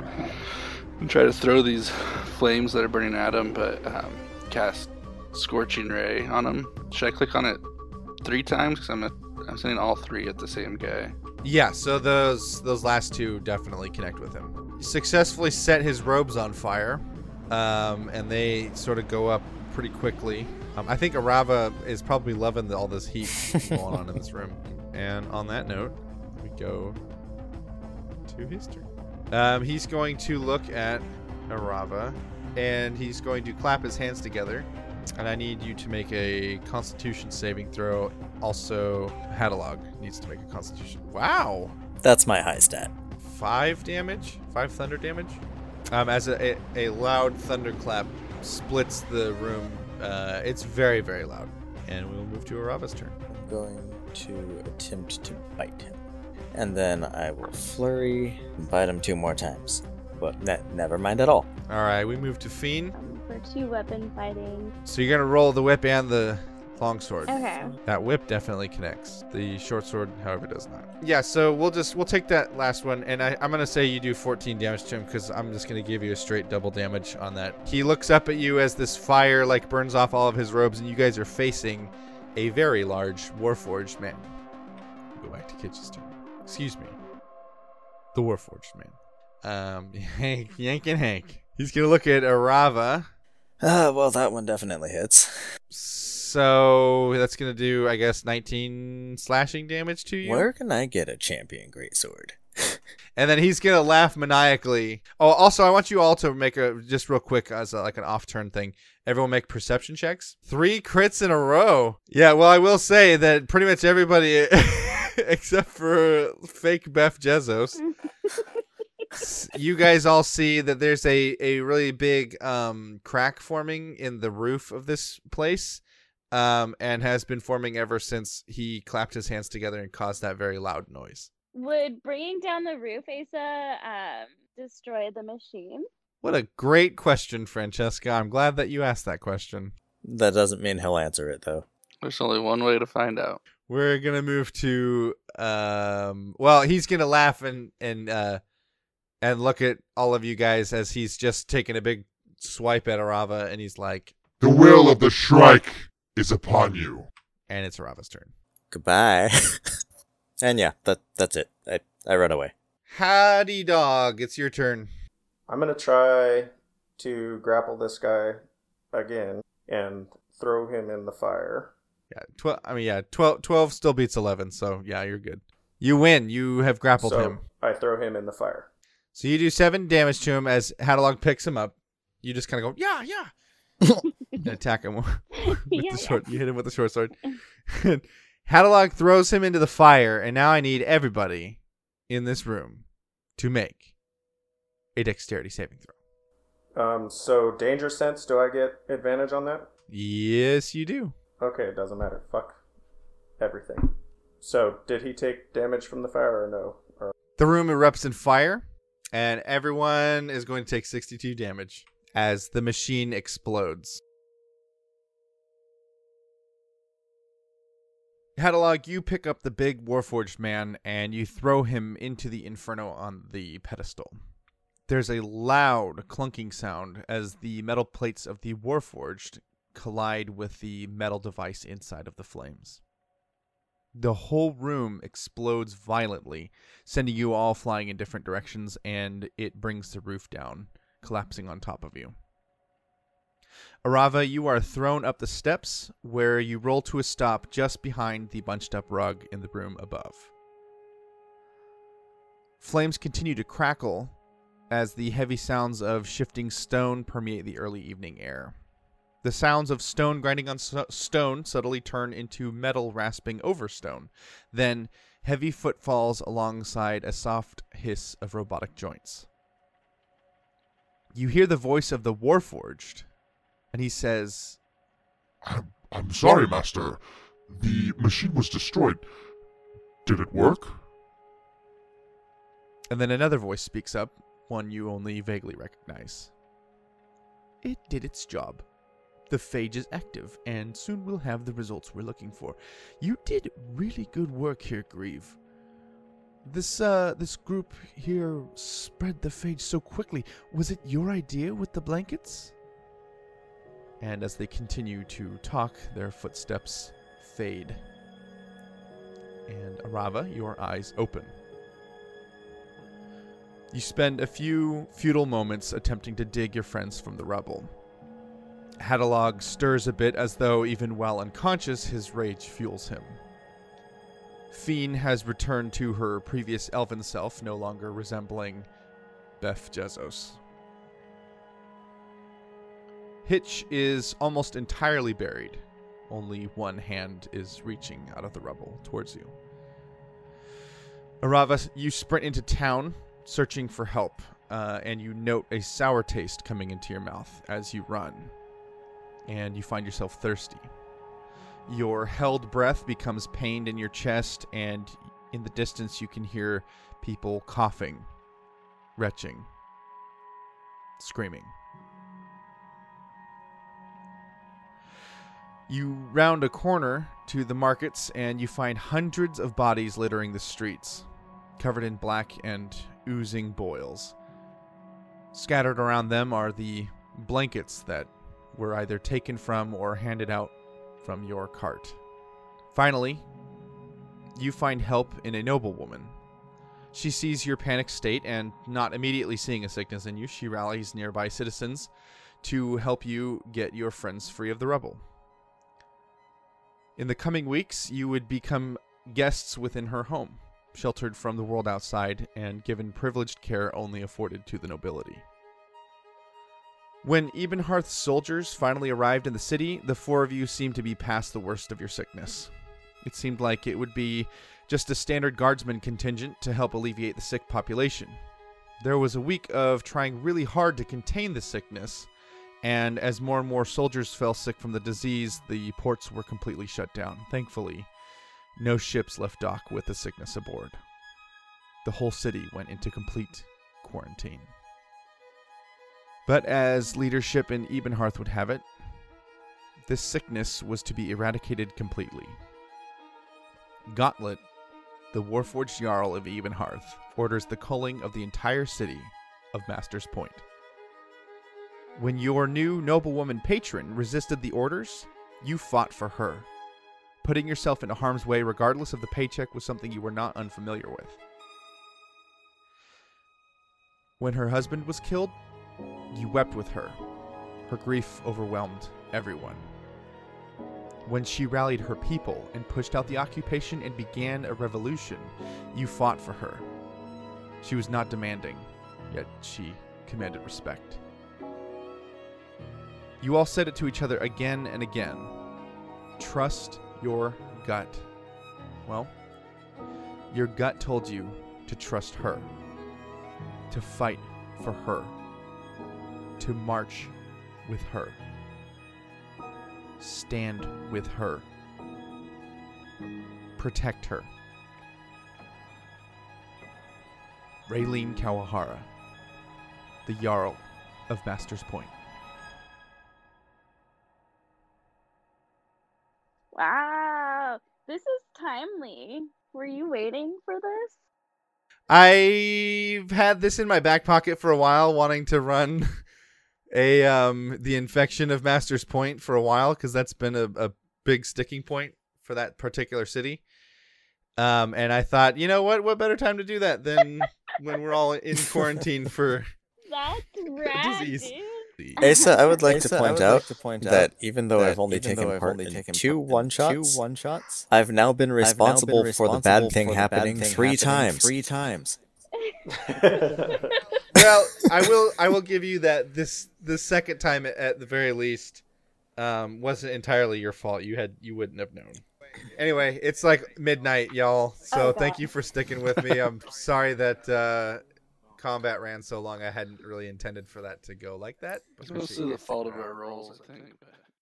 and try to throw these flames that are burning at him, but um, cast scorching ray on him. Should I click on it three times? Because I'm a, I'm sending all three at the same guy. Yeah, so those those last two definitely connect with him. He successfully set his robes on fire, um, and they sort of go up pretty quickly. Um, I think Arava is probably loving the, all this heat going on in this room. And on that note, we go to his turn. Um, he's going to look at Arava, and he's going to clap his hands together. And I need you to make a Constitution saving throw. Also, Hattie Log needs to make a Constitution. Wow, That's my high stat. five damage, five thunder damage. Um, as a, a, a loud thunderclap splits the room. Uh, it's very very loud, and we will move to Arava's turn. I'm going to attempt to bite him. And then I will flurry and bite him two more times. But ne- never mind at all. All right, we move to Fiend. For two weapon fighting. So you're gonna roll the whip and the longsword. Okay. That whip definitely connects. The short sword, however, does not. Yeah, so we'll just we'll take that last one, and I, I'm gonna say you do 14 damage to him because I'm just gonna give you a straight double damage on that. He looks up at you as this fire like burns off all of his robes, and you guys are facing a very large warforged man. Go back to Kitch's turn. Excuse me. The warforged man. Um, Hank, Yank and Hank. He's gonna look at Arava. Ah, well, that one definitely hits. So that's gonna do, I guess, 19 slashing damage to you. Where can I get a champion greatsword? And then he's gonna laugh maniacally. Oh, also, I want you all to make a just real quick as a, like an off-turn thing. Everyone make perception checks. Three crits in a row. Yeah. Well, I will say that pretty much everybody, except for fake Beth Jezos, s- you guys all see that there's a a really big um crack forming in the roof of this place. Um, and has been forming ever since he clapped his hands together and caused that very loud noise. Would bringing down the roof, Asa, um, destroy the machine? What a great question, Francesca. I'm glad that you asked that question. That doesn't mean he'll answer it though. There's only one way to find out. We're gonna move to um well, he's gonna laugh and and uh and look at all of you guys as he's just taking a big swipe at Arava and he's like The will of the Shrike is upon you. and it's Arava's turn. Goodbye. and yeah, that that's it. I I run away. Howdy dog, it's your turn. I'm gonna try to grapple this guy again and throw him in the fire. Yeah, 12 I mean yeah, 12 12 still beats 11, so yeah, you're good. You win. You have grappled so him. I throw him in the fire. So you do 7 damage to him as Hattie Log picks him up. You just kind of go, "Yeah, yeah." and attack him with Yeah, the short. You hit him with the short sword. Hattie Log throws him into the fire, and now I need everybody in this room to make a dexterity saving throw. Um, so danger sense. Do I get advantage on that? Yes, you do. Okay, it doesn't matter. Fuck everything. So did he take damage from the fire or no? Or The room erupts in fire, and everyone is going to take 62 damage as the machine explodes. Hattie Log, you pick up the big Warforged man and you throw him into the inferno on the pedestal. There's a loud clunking sound as the metal plates of the Warforged collide with the metal device inside of the flames. The whole room explodes violently, sending you all flying in different directions, and it brings the roof down, collapsing on top of you. Arava, you are thrown up the steps, where you roll to a stop just behind the bunched up rug in the room above. Flames continue to crackle as the heavy sounds of shifting stone permeate the early evening air. The sounds of stone grinding on stone subtly turn into metal rasping over stone. Then, heavy footfalls alongside a soft hiss of robotic joints. You hear the voice of the Warforged, and he says, I'm, I'm sorry, Master. The machine was destroyed. Did it work? and then another voice speaks up, one you only vaguely recognize. It did its job. The phage is active, and soon we'll have the results we're looking for. You did really good work here, Grieve. This uh this group here spread the phage so quickly. Was it your idea with the blankets? And as they continue to talk, their footsteps fade. And Arava, your eyes open. You spend a few futile moments attempting to dig your friends from the rubble. Hattie Log stirs a bit as though, even while unconscious, his rage fuels him. Fiend has returned to her previous elven self, no longer resembling Beth Jezos. Hitch is almost entirely buried. Only one hand is reaching out of the rubble towards you. Arava, you sprint into town, searching for help, uh, and you note a sour taste coming into your mouth as you run, and you find yourself thirsty. Your held breath becomes pained in your chest, and in the distance, you can hear people coughing, retching, screaming. You round a corner to the markets, and you find hundreds of bodies littering the streets covered in black and oozing boils. Scattered around them are the blankets that were either taken from or handed out from your cart. Finally, you find help in a noblewoman. She sees your panicked state and, not immediately seeing a sickness in you, she rallies nearby citizens to help you get your friends free of the rubble. In the coming weeks, you would become guests within her home, sheltered from the world outside and given privileged care only afforded to the nobility. When Ebenharth's soldiers finally arrived in the city, the four of you seemed to be past the worst of your sickness. It seemed like it would be just a standard guardsman contingent to help alleviate the sick population. There was a week of trying really hard to contain the sickness, and as more and more soldiers fell sick from the disease, the ports were completely shut down. Thankfully, no ships left dock with the sickness aboard. The whole city went into complete quarantine. But as leadership in Ebenharth would have it, this sickness was to be eradicated completely. Gauntlet, the Warforged Jarl of Ebenharth, orders the culling of the entire city of Master's Point. When your new noblewoman patron resisted the orders, you fought for her. Putting yourself into harm's way, regardless of the paycheck, was something you were not unfamiliar with. When her husband was killed, you wept with her. Her grief overwhelmed everyone. When she rallied her people and pushed out the occupation and began a revolution, you fought for her. She was not demanding, yet she commanded respect. You all said it to each other again and again. Trust your gut. Well, your gut told you to trust her, to fight for her, to march with her, stand with her, protect her. Raylene Kawahara, the Jarl of Master's Point. Wow, this is timely. Were you waiting for this? I've had this in my back pocket for a while, wanting to run a um the infection of Master's Point for a while because that's been a, a big sticking point for that particular city. Um, and I thought, you know what? What better time to do that than when we're all in quarantine for That's rad, Disease. dude. Asa, I would like Asa, to point would out like to point that out even though that I've only even taken though I've part only in taken two part in one shots, two one shots, I've now been I've now been responsible for the bad thing for the bad happening thing three happening times. Three times. well, I will I will give you that this the second time at, at the very least um wasn't entirely your fault. You had you wouldn't have known. Anyway, it's like midnight, y'all. So Oh, thank you for sticking with me. I'm sorry that uh combat ran so long. I hadn't really intended for that to go like that. It's but mostly the fault of our rolls, I think. but-